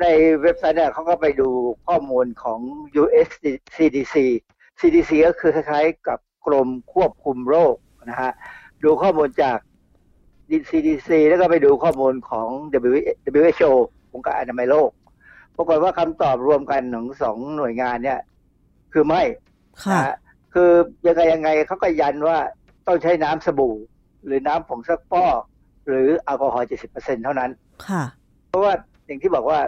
ในเว็บไซต์เนี่ยเขาก็ไปดูข้อมูลของ US CDC CDC ก็คือคล้ายๆกับกรมควบคุมโรคนะฮะดูข้อมูลจาก CDC แล้วก็ไปดูข้อมูลของ WHO องค์การอนามัยโลก ปรากฏว่าคำตอบรวมกันของสองหน่วยงานเนี่ย คือไม่ค่ะนะฮะคือยังไงยังไงเขาก็ยันว่าต้องใช้น้ำสบู่ หรือน้ำผงซักฟอกหรือแอลกอฮอล์70%เท่านั้น ค่ะ เพราะว่าอย่างที่บอกว่า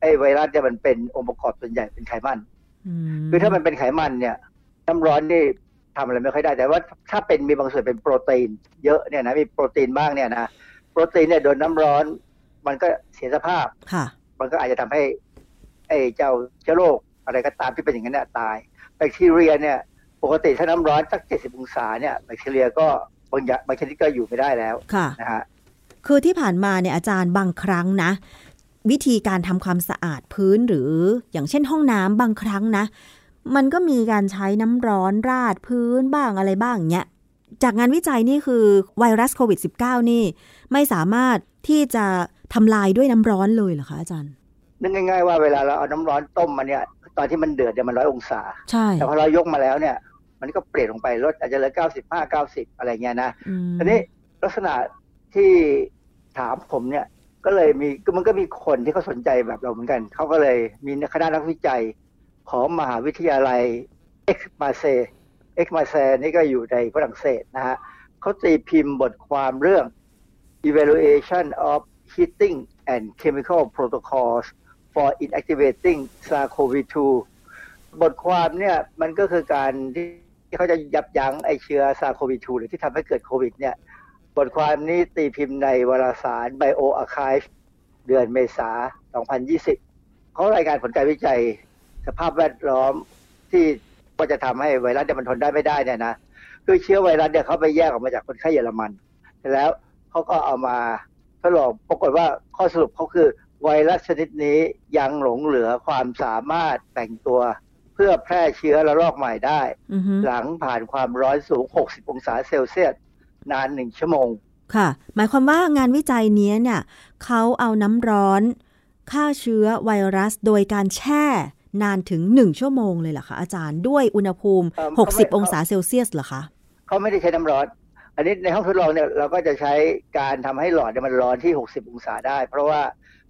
ไอ้ไวรัสเนี่ยมันเป็นองค์ประกอบส่วนใหญ่เป็นไขมันคือถ้ามันเป็นไขมันเนี่ยน้ำร้อนนี่ทำอะไรไม่ค่อยได้แต่ว่าถ้าเป็นมีบางส่วนเป็นโปรตีน เยอะเนี่ยนะมีโปรตีนบ้างเนี่ยนะโปรตีนเนี่ยโดนน้ำร้อน มันก็เสียสภาพค่ะ มันก็อาจจะทำให้ไอ้เจ้าเชื้อโรคอะไรก็ตามที่เป็นอย่างนั้นเนี่ยตายแบคทีเรียเนี่ย ปกติถ้าน้ำร้อนสักเจ็ดสิบองศาเนี่ยแบคทีเรียก็บางอย่างบางชนิดก็อยู่ไม่ได้แล้วค่ะนะฮะคือที่ผ่านมาเนี่ยอาจารย์บางครั้งนะ วิธีการทำความสะอาดพื้นหรืออย่างเช่นห้องน้ำบางครั้งนะ มันก็มีการใช้น้ำร้อนราดพื้นบ้างอะไรบ้างเงี้ยจากงานวิจัยนี่คือไวรัสโควิด -19 นี่ไม่สามารถที่จะ ทำลายด้วยน้ำร้อนเลยเหรอคะอาจารย์นึกง่าย ๆ ว่าเวลาเราเอาน้ำร้อนต้มมาเนี่ย ตอนที่มันเดือดเนี่ยมันร้อยองศาใช่แต่พอเรายกมาแล้วเนี่ย มันก็เปลี่ยนลงไปลดอาจจะเหลือเก้าสิบห้าเก้าสิบอะไรเงี้ยนะอืมทีนี้ลักษณะที่ถามผมเนี่ย ก็เลยมีก็มันก็มีคนที่เขาสนใจแบบเราเหมือนกันเขาก็เลยมีคณะนักวิจัยของมหาวิทยาลัยเอ็กมาเซเอ็กมาเซนี่ก็อยู่ในฝรั่งเศสนะฮะเขาตีพิมพ์บทความเรื่อง evaluation of heating and chemical protocols for inactivating SARS-CoV-2 บทความเนี่ยมันก็คือการที่เขาจะยับยั้งไอเชื้อ SARS-CoV-2 หรือที่ทำให้เกิดโควิดเนี่ยบทความนี้ตีพิมพ์ในวารสาร BioArchive เดือนเมษา 2020 เขารายงานผลการวิจัย สภาพแวดล้อมที่ว่าจะทำให้ไวรัสเนี่ยมันทนได้ไม่ได้เนี่ยนะคือเชื้อไวรัสเนี่ยเขาไปแยกออกมาจากคนไข้เยอรมัน แล้วเขาก็เอามา ทดลองปรากฏว่าข้อสรุปเขาคือ ไวรัสชนิดนี้ยังหลงเหลือความสามารถแต่งตัว เพื่อแพร่เชื้อระลอกใหม่ได้อือฮึหลังผ่านความร้อนสูง 60 องศาเซลเซียส นานหนึ่งชั่วโมง ค่ะ หมายความว่างานวิจัยเนี้ยเนี่ยเขาเอาน้ำร้อนฆ่าเชื้อไวรัสโดยการแช่นานถึง1ชั่วโมงเลยเหรอคะอาจารย์ด้วยอุณหภูมิเอิ่มเขาไม่60 องศาเซลเซียสเหรอคะเขาไม่ได้ใช้น้ำร้อน อันนี้ในห้องทดลองเนี่ยเราก็จะใช้การทำให้หลอดเนี่ยมันร้อนที่ 60 องศาได้ เพราะว่า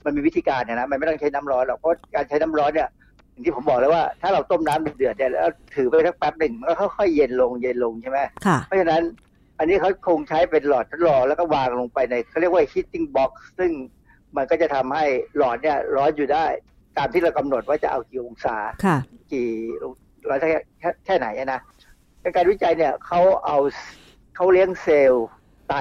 มันมีวิธีการเนี่ยนะมันไม่ต้องใช้น้ำร้อนหรอกเพราะการใช้น้ำร้อนเนี่ยอย่างที่ผมบอกแล้วว่าถ้าเราต้มน้ำเดือดๆเนี่ยแล้วถือไปสักแป๊บหนึ่งมันก็ค่อยๆเย็นลงเย็นลงใช่ไหมค่ะเพราะฉะนั้นอันนี้เขาคงใช้เป็นหลอดทดลองแล้วก็วางลงไปในเขาเรียกว่า heating box ซึ่งมันก็จะทำให้หลอดเนี่ยร้อนอยู่ได้ ตามที่เรากำหนดว่าจะเอากี่องศาค่ะกี่ร้อยแค่แค่แค่ไหนอะนะในการวิจัยเนี่ยเขาเอา เขาเลี้ยงเซลล์ไต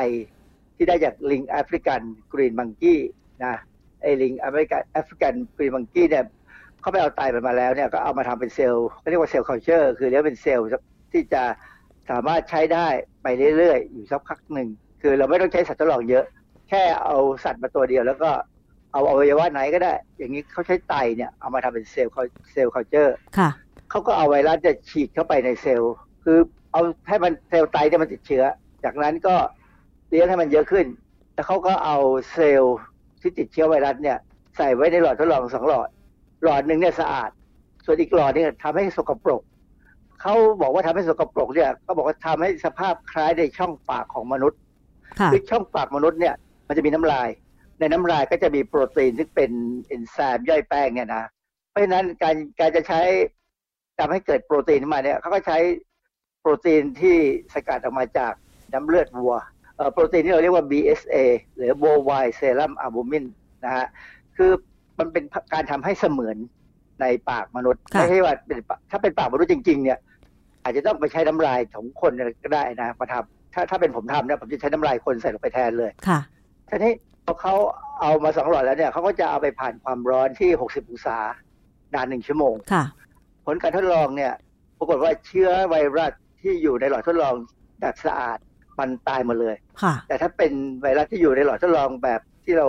ที่ได้จากลิง African green monkey นะไอ้ลิง African African green monkey เนี่ยเขาไปเอาไตมันมาแล้วเนี่ยก็เอามาทำเป็นเซลล์เขาเรียกว่า cell culture คือเรียกว่าเป็นเซลล์ที่จะสามารถใช้ได้ไปเรื่อยๆ อยู่สักพักหนึ่ง คือเราไม่ต้องใช้สัตว์ทดลองเยอะ แค่เอาสัตว์มาตัวเดียว แล้วก็เอาอวัยวะไหนก็ได้ อย่างนี้เขาใช้ไตเนี่ยเอามาทำเป็นเซลล์เซลล์ culture ค่ะเขาก็เอาไวรัสจะฉีดเข้าไปในเซลล์ คือ เอาให้มันเซลล์ไตเนี่ยมันติดเชื้อ จากนั้นก็เลี้ยงให้มันเยอะขึ้น แล้วเขาก็เอาเซลล์ที่ติดเชื้อไวรัสเนี่ยใส่ไว้ในหลอดทดลองสองหลอด หลอดหนึ่งเนี่ยสะอาด ส่วนอีกหลอดเนี่ยทำให้สกปรกเขาบอกว่าทำให้สกปรกเนี่ยเขาบอกว่าทำให้สภาพคล้ายในช่องปากของมนุษย์ค่ะคือช่องปากมนุษย์เนี่ยมันจะมีน้ำลาย ในน้ำลายก็จะมีโปรตีนซึ่งเป็นเอนไซม์ย่อยแป้งเนี่ยนะ เพราะฉะนั้นการการจะใช้ทำให้เกิดโปรตีนขึ้นมาเนี่ยเขาก็ใช้ โปรตีนที่สกัดออกมาจากน้ำเลือดวัวเอ่อโปรตีนที่เราเรียกว่า BSA หรือ bovine serum albumin นะฮะคือมันเป็นการทำให้เสมือนในปากมนุษย์ค่ะไม่ใช่ว่าเป็นปากถ้าเป็นปากมนุษย์จริง ๆ เนี่ย อาจจะต้องไปใช้น้ำลายของคนก็ได้นะมาทำถ้าถ้าเป็นผมทำเนี่ยผมจะใช้น้ำลายคนใส่ลงไปแทนเลยค่ะทีนี้พอเขาเอามาสองหลอดแล้วเนี่ยเขาก็จะเอาไปผ่านความร้อนที่60องศานานหนึ่งชั่วโมงค่ะ ผลการทดลองเนี่ย ปรากฏว่าเชื้อไวรัส ที่อยู่ในหลอดทดลองแบบสะอาดมันตายหมดเลยค่ะแต่ถ้าเป็นไวรัสที่อยู่ในหลอดทดลองแบบที่เรา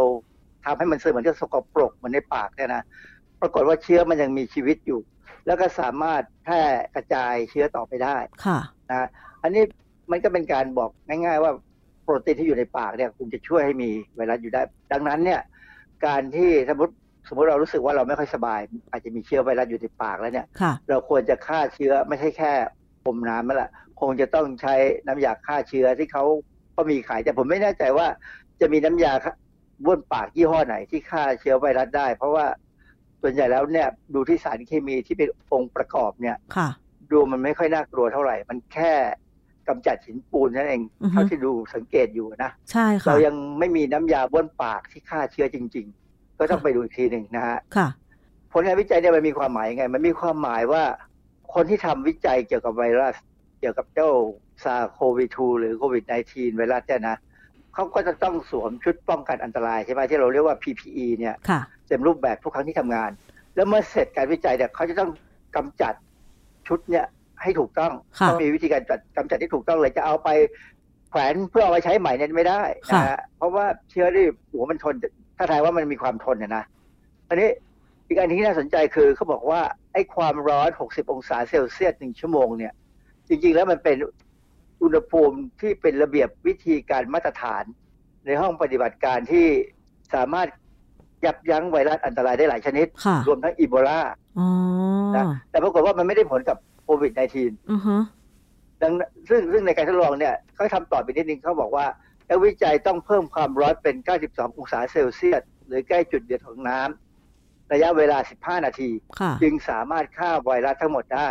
ทำให้มันเสื่อมเหมือนกับสกปรกเหมือนในปากเนี่ยนะ ปรากฏว่าเชื้อมันยังมีชีวิตอยู่ แล้วก็สามารถแพร่กระจายเชื้อต่อไปได้ ค่ะ นะ อันนี้มันก็เป็นการบอกง่าย ๆ ว่าโปรตีนที่อยู่ในปากเนี่ยคงจะช่วยให้มีไวรัสอยู่ได้ ดังนั้นเนี่ย การที่สมมติสมมติเรารู้สึกว่าเราไม่ค่อยสบาย อาจจะมีเชื้อไวรัสอยู่ในปากแล้วเนี่ยค่ะเราควรจะฆ่าเชื้อไม่ใช่แค่พร มน้ำนั่นแหละคงจะต้องใช้น้ำยาฆ่าเชื้อที่เขาก็มีขาย แต่ผมไม่แน่ใจว่าจะมีน้ำยาบ้วนปากยี่ห้อไหนที่ฆ่าเชื้อไวรัสได้ เพราะว่าส่วนใหญ่แล้วเนี่ยดูที่สารเคมีที่เป็นองค์ประกอบเนี่ยค่ะ ดูมันไม่ค่อยน่ากลัวเท่าไหร่ มันแค่กำจัดหินปูนนั่นเองอือฮึเท่าที่ดูสังเกตอยู่นะใช่ค่ะเรายังไม่มีน้ำยาบ้วนปากที่ฆ่าเชื้อจริง ๆ ก็ต้องไปดูอีกทีหนึ่งนะฮะค่ะผลงานวิจัยเนี่ยมันมีความหมายยังไง มันมีความหมายว่า คนที่ทำวิจัยเกี่ยวกับไวรัส เกี่ยวกับเจ้าซาโควิด2หรือโควิด -19 ไวรัสเนี่ยนะเขาก็จะต้องสวมชุดป้องกันอันตรายใช่ไหมที่เราเรียกว่า PPE เนี่ยค่ะเต็มรูปแบบทุกครั้งที่ทำงาน แล้วเมื่อเสร็จการวิจัยเนี่ยเขาจะต้องกำจัดชุดเนี่ยให้ถูกต้องค่ะต้องมีวิธีการจัดกำจัดที่ถูกต้องเลยจะเอาไปแขวนเพื่อเอาไปใช้ใหม่เนี่ยไม่ได้นะฮะเพราะว่าเชื้อที่หัวมันทน ถ้าทายว่ามันมีความทนเนี่ยนะอันนี้อีกอันที่น่าสนใจคือเขาบอกว่า ไอ้ความร้อน 60 องศาเซลเซียสหนึ่งชั่วโมงเนี่ย จริงๆ แล้วมันเป็นอุณหภูมิที่เป็นระเบียบวิธีการมาตรฐาน ในห้องปฏิบัติการที่สามารถยับยั้งไวรัสอันตรายได้หลายชนิดค่ะรวมทั้งอีโบลาอ๋อนะแต่ปรากฏว่ามันไม่ได้ผลกับโควิด -19 อือฮะดังนั้นซึ่งซึ่งในการทดลองเนี่ยเขาทำต่อไปนิดนึงเขาบอกว่านักวิจัยต้องเพิ่มความร้อนเป็น 92 องศาเซลเซียส หรือใกล้จุดเดือดของน้ำ ระยะเวลา 15 นาทีค่ะจึงสามารถฆ่าไวรัสทั้งหมดได้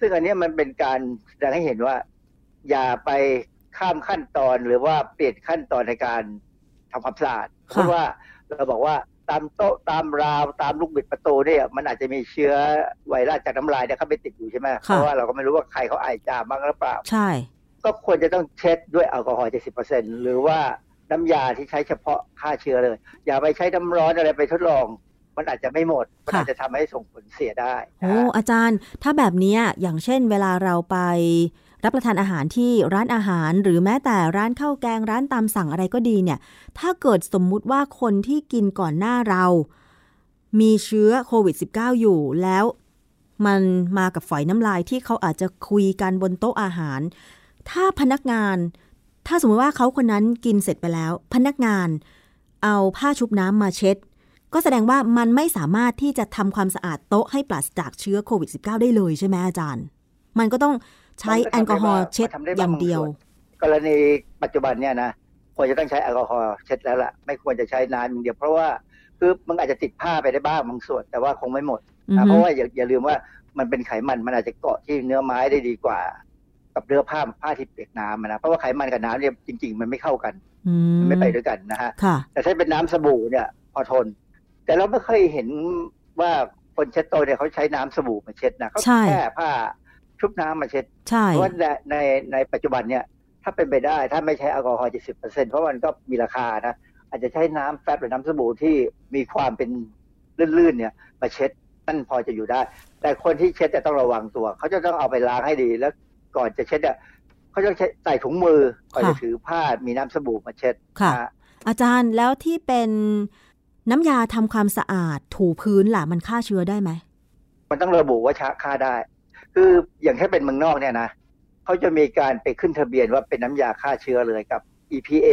ซึ่งอันเนี้ยมันเป็นการแสดงให้เห็นว่า อย่าไปข้ามขั้นตอนหรือว่าเปลี่ยนขั้นตอนในการทำความสะอาดเพราะว่าเราบอกว่าตามโต๊ะตามราวตามลูกบิดประตูเนี่ยมันอาจจะมีเชื้อไวรัสจากน้ำลายเนี่ยเข้าไปติดอยู่ใช่ไหมเพราะว่าเราก็ไม่รู้ว่าใครเขาไอจามบ้างหรือเปล่าใช่ ก็ควรจะต้องเช็ดด้วยแอลกอฮอล์70%หรือว่าน้ำยาที่ใช้เฉพาะฆ่าเชื้อเลย อย่าไปใช้น้ำร้อนอะไรไปทดลอง มันอาจจะไม่หมด มันอาจจะทำให้ส่งผลเสียได้โอ้อาจารย์ ถ้าแบบเนี้ยอย่างเช่น เวลาเราไปรับประทานอาหารที่ร้านอาหารหรือแม้แต่ร้านข้าวแกงร้านตามสั่งอะไรก็ดีเนี่ย ถ้าเกิดสมมุติว่าคนที่กินก่อนหน้าเรา มีเชื้อโควิด -19 อยู่แล้วมันมากับฝอยน้ำลายที่เขาอาจจะคุยกันบนโต๊ะอาหาร ถ้าพนักงาน ถ้าสมมติว่าเขาคนนั้นกินเสร็จไปแล้ว พนักงานเอาผ้าชุบน้ำมาเช็ด ก็แสดงว่ามันไม่สามารถที่จะทำความสะอาดโต๊ะให้ปราศจากเชื้อโควิด -19 ได้เลยใช่ไหมอาจารย์ มันก็ต้องใช้แอลกอฮอล์เช็ดมันทำได้อบ้างย่างเดียวบางส่วนกรณีปัจจุบันเนี่ยนะควรจะต้องใช้แอลกอฮอล์เช็ดแล้วล่ะ ไม่ควรจะใช้น้ำอย่างเดียว เพราะว่าคือมันอาจจะติดผ้าไปได้บ้างบางส่วน แต่ว่าคงไม่หมดอือฮึนะเพราะว่าอย่าอย่าลืมว่ามันเป็นไขมันมันอาจจะเกาะที่เนื้อไม้ได้ดีกว่า กับเนื้อผ้าผ้าที่เปียกน้ำอะนะเพราะว่าไขมันกับน้ำเนี่ยจริง ๆ มันไม่เข้ากันอืมันไม่ไปด้วยกันนะฮะค่ะแต่ถ้าเป็นน้ำสบู่เนี่ยพอทน แต่เราไม่เคยเห็นว่าคนเช็ดโต๊ะเนี่ยเขาใช้น้ำสบู่มาเช็ดนะเขาใช่แค่ผ้าชุบน้ำมาเช็ดใช่เพราะว่าในในในปัจจุบันเนี่ยถ้าเป็นไปได้ถ้าไม่ใช้แอลกอฮอล์70%เพราะมันก็มีราคานะอาจจะใช้น้ำแฟบหรือน้ำสบู่ที่มีความเป็นลื่นๆเนี่ยมาเช็ดนั่นพอจะอยู่ได้ แต่คนที่เช็ดจะต้องระวังตัว เขาจะต้องเอาไปล้างให้ดีแล้วก่อนจะเช็ดเนี่ยเขาจะใช้ใส่ถุงมือก่อนจะถือผ้ามีน้ำสบู่มาเช็ดค่ะนฮอาจารย์แล้วที่เป็น น้ำยาทำความสะอาดถูพื้นล่ะมันฆ่าเชื้อได้ไหม มันต้องระบุว่าชะค่าได้ คืออย่างถ้าเป็นเมืองนอกเนี่ยนะเขาจะมีการไปขึ้นทะเบียนว่าเป็นน้ำยาฆ่าเชื้อเลยกับ EPA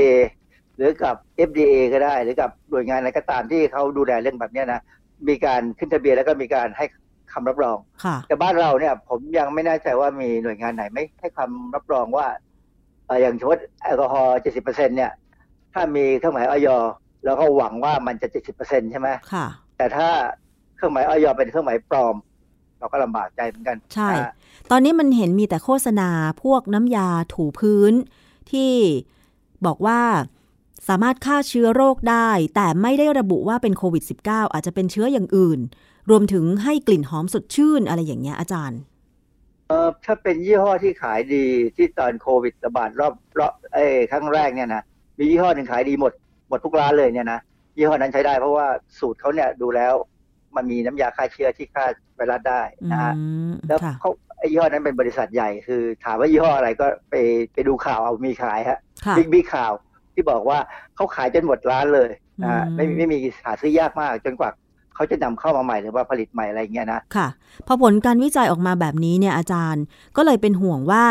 หรือกับ FDA ก็ได้ หรือกับหน่วยงานอะไรก็ตามที่เขาดูแลเรื่องแบบเนี้ยนะมีการขึ้นทะเบียนแล้วก็มีการให้คำรับรองค่ะแต่บ้านเราเนี่ย ผมยังไม่แน่ใจว่ามีหน่วยงานไหนไม่ให้คำรับรองว่าเอ่ออย่างสมมติแอลกอฮอล์70%เนี่ย ถ้ามีเครื่องหมายออย แล้วก็หวังว่ามันจะ70%ใช่ไหมค่ะ แต่ถ้าเครื่องหมายออยเป็นเครื่องหมายปลอม เราก็ลำบากใจเหมือนกัน ใช่นะฮะตอนนี้มันเห็นมีแต่โฆษณาพวกน้ำยาถูพื้นที่บอกว่าสามารถฆ่าเชื้อโรคได้ แต่ไม่ได้ระบุว่าเป็นโควิด -19 อาจจะเป็นเชื้ออย่างอื่น รวมถึงให้กลิ่นหอมสดชื่นอะไรอย่างเงี้ยอาจารย์เออถ้าเป็นยี่ห้อที่ขายดีที่ตอนโควิดระบาดรอบรอบเอ้ยครั้งแรกเนี่ยนะมียี่ห้อหนึ่งขายดีหมด หมดทุกร้านเลยเนี่ยนะยี่ห้อนั้นใช้ได้เพราะว่าสูตรเขาเนี่ยดูแล้วมันมีน้ำยาฆ่าเชื้อที่ฆ่าไวรัสได้นะฮะอืมแล้วค่ะเขาไอ้ยี่ห้อนั้นเป็นบริษัทใหญ่คือ ถามว่ายี่ห้ออะไรก็ไปไปดูข่าวเอามีขายฮะค่ะบิ๊กบิ๊กข่าวที่บอกว่าเขาขายจนหมดร้านเลยนะฮะอืมไม่ไม่มีหาซื้อยากมากจนกว่าเขาจะนำเข้ามาใหม่หรือว่าผลิตใหม่อะไรอย่างเงี้ยนะค่ะพอผลการวิจัยออกมาแบบนี้เนี่ยอาจารย์ก็เลยเป็นห่วงว่า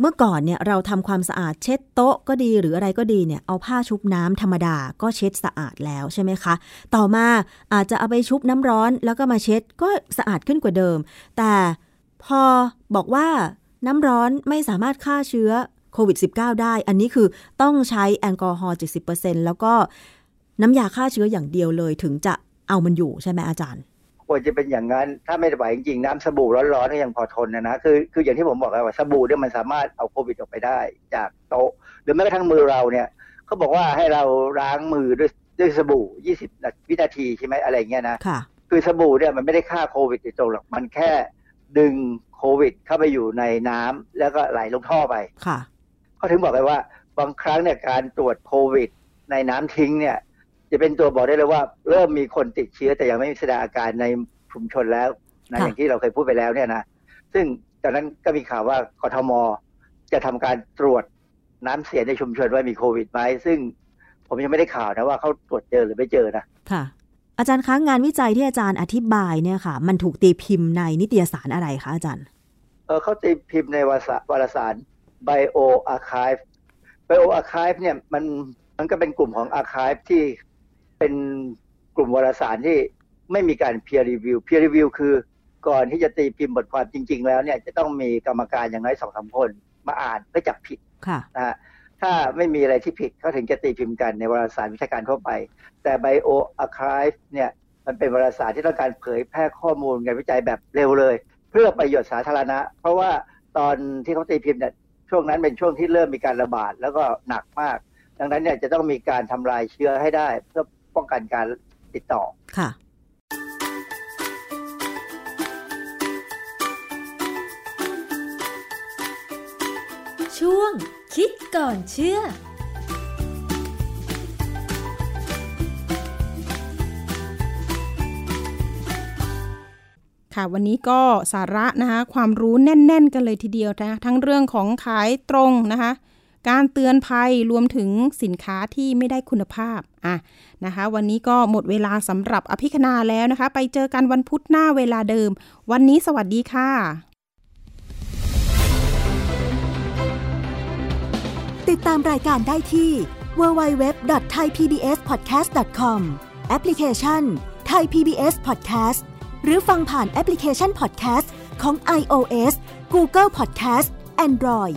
เมื่อก่อนเนี่ยเราทำความสะอาดเช็ดโต๊ะก็ดีหรืออะไรก็ดีเนี่ยเอาผ้าชุบน้ำธรรมดาก็เช็ดสะอาดแล้วใช่ไหมคะ ต่อมาอาจจะเอาไปชุบน้ำร้อนแล้วก็มาเช็ดก็สะอาดขึ้นกว่าเดิม แต่พอบอกว่าน้ำร้อนไม่สามารถฆ่าเชื้อโควิด -19 ได้ อันนี้คือต้องใช้แอลกอฮอล์70%แล้วก็น้ำยาฆ่าเชื้ออย่างเดียวเลยถึงจะเอามันอยู่ใช่ไหมอาจารย์ ควรจะเป็นอย่างนั้น ถ้าไม่ไหวจริงๆน้ำสบู่ร้อนๆก็ยังพอทนนะนะคือคืออย่างที่ผมบอกแล้วว่าสบู่เนี่ยมันสามารถเอาโควิดออกไปได้ จากโต๊ะหรือแม้กระทั่งมือเราเนี่ยเขาบอกว่าให้เราล้างมือด้วยด้วยสบู่ 20 วินาทีใช่ไหมอะไรอย่างเงี้ยนะค่ะคือสบู่เนี่ยมันไม่ได้ฆ่าโควิดโดยตรงหรอกมันแค่ดึงโควิด เข้าไปอยู่ในน้ำแล้วก็ไหลลงท่อไปค่ะเขาถึงบอกไปว่าบางครั้งเนี่ยการตรวจโควิด ในน้ำทิ้งเนี่ย จะเป็นตัวบอกได้เลยว่า เริ่มมีคนติดเชื้อแต่ยังไม่มีแสดงอาการในชุมชนแล้วนะค่ะอย่างที่เราเคยพูดไปแล้วเนี่ยนะซึ่งตอนนั้นก็มีข่าวว่ากทมจะทำการตรวจน้ำเสียในชุมชนว่ามีโควิดไหมซึ่งผมยังไม่ได้ข่าวนะว่าเขาตรวจเจอหรือไม่เจอนะค่ะ อาจารย์คะงานวิจัยที่อาจารย์อธิบายเนี่ยค่ะ มันถูกตีพิมพ์ในนิตยสารอะไรคะอาจารย์เออเขาตีพิมพ์ในวารสารวารสาร Bio Archive Bio Archive เนี่ยมันมันก็เป็นกลุ่มของ Archive ที่ เป็นกลุ่มวารสารที่ไม่มีการ peer review peer review คือก่อนที่จะตีพิมพ์บทความจริง ๆ แล้วเนี่ยจะต้องมีกรรมการอย่างน้อยสองสามคนมาอ่านเพื่อจับผิดค่ะนะฮะถ้าไม่มีอะไรที่ผิดเขาถึงจะตีพิมพ์กันในวารสารวิชาการทั่วไป แต่ Bio Archive เนี่ยมันเป็นวารสารที่ต้องการเผยแพร่ข้อมูลงานวิจัยแบบเร็วเลย เพื่อประโยชน์สาธารณะ เพราะว่าตอนที่เขาตีพิมพ์เนี่ยช่วงนั้นเป็นช่วงที่เริ่มมีการระบาดแล้วก็หนักมาก ดังนั้นเนี่ยจะต้องมีการทำลายเชื้อให้ได้ เพื่อ ป้องกันการติดต่อค่ะ ช่วงคิดก่อนเชื่อค่ะวันนี้ก็สาระนะคะความรู้แน่น ๆ กันเลยทีเดียวนะทั้งเรื่องของขายตรงนะคะ การเตือนภัยรวมถึงสินค้าที่ไม่ได้คุณภาพอะนะคะ วันนี้ก็หมดเวลาสำหรับอภิคณาแล้วนะคะ ไปเจอกันวันพุธหน้าเวลาเดิม วันนี้สวัสดีค่ะ ติดตามรายการได้ที่ www.thaipbspodcast.com แอปพลิเคชัน Thai PBS Podcast หรือฟังผ่านแอปพลิเคชัน Podcast ของ iOS Google Podcast Android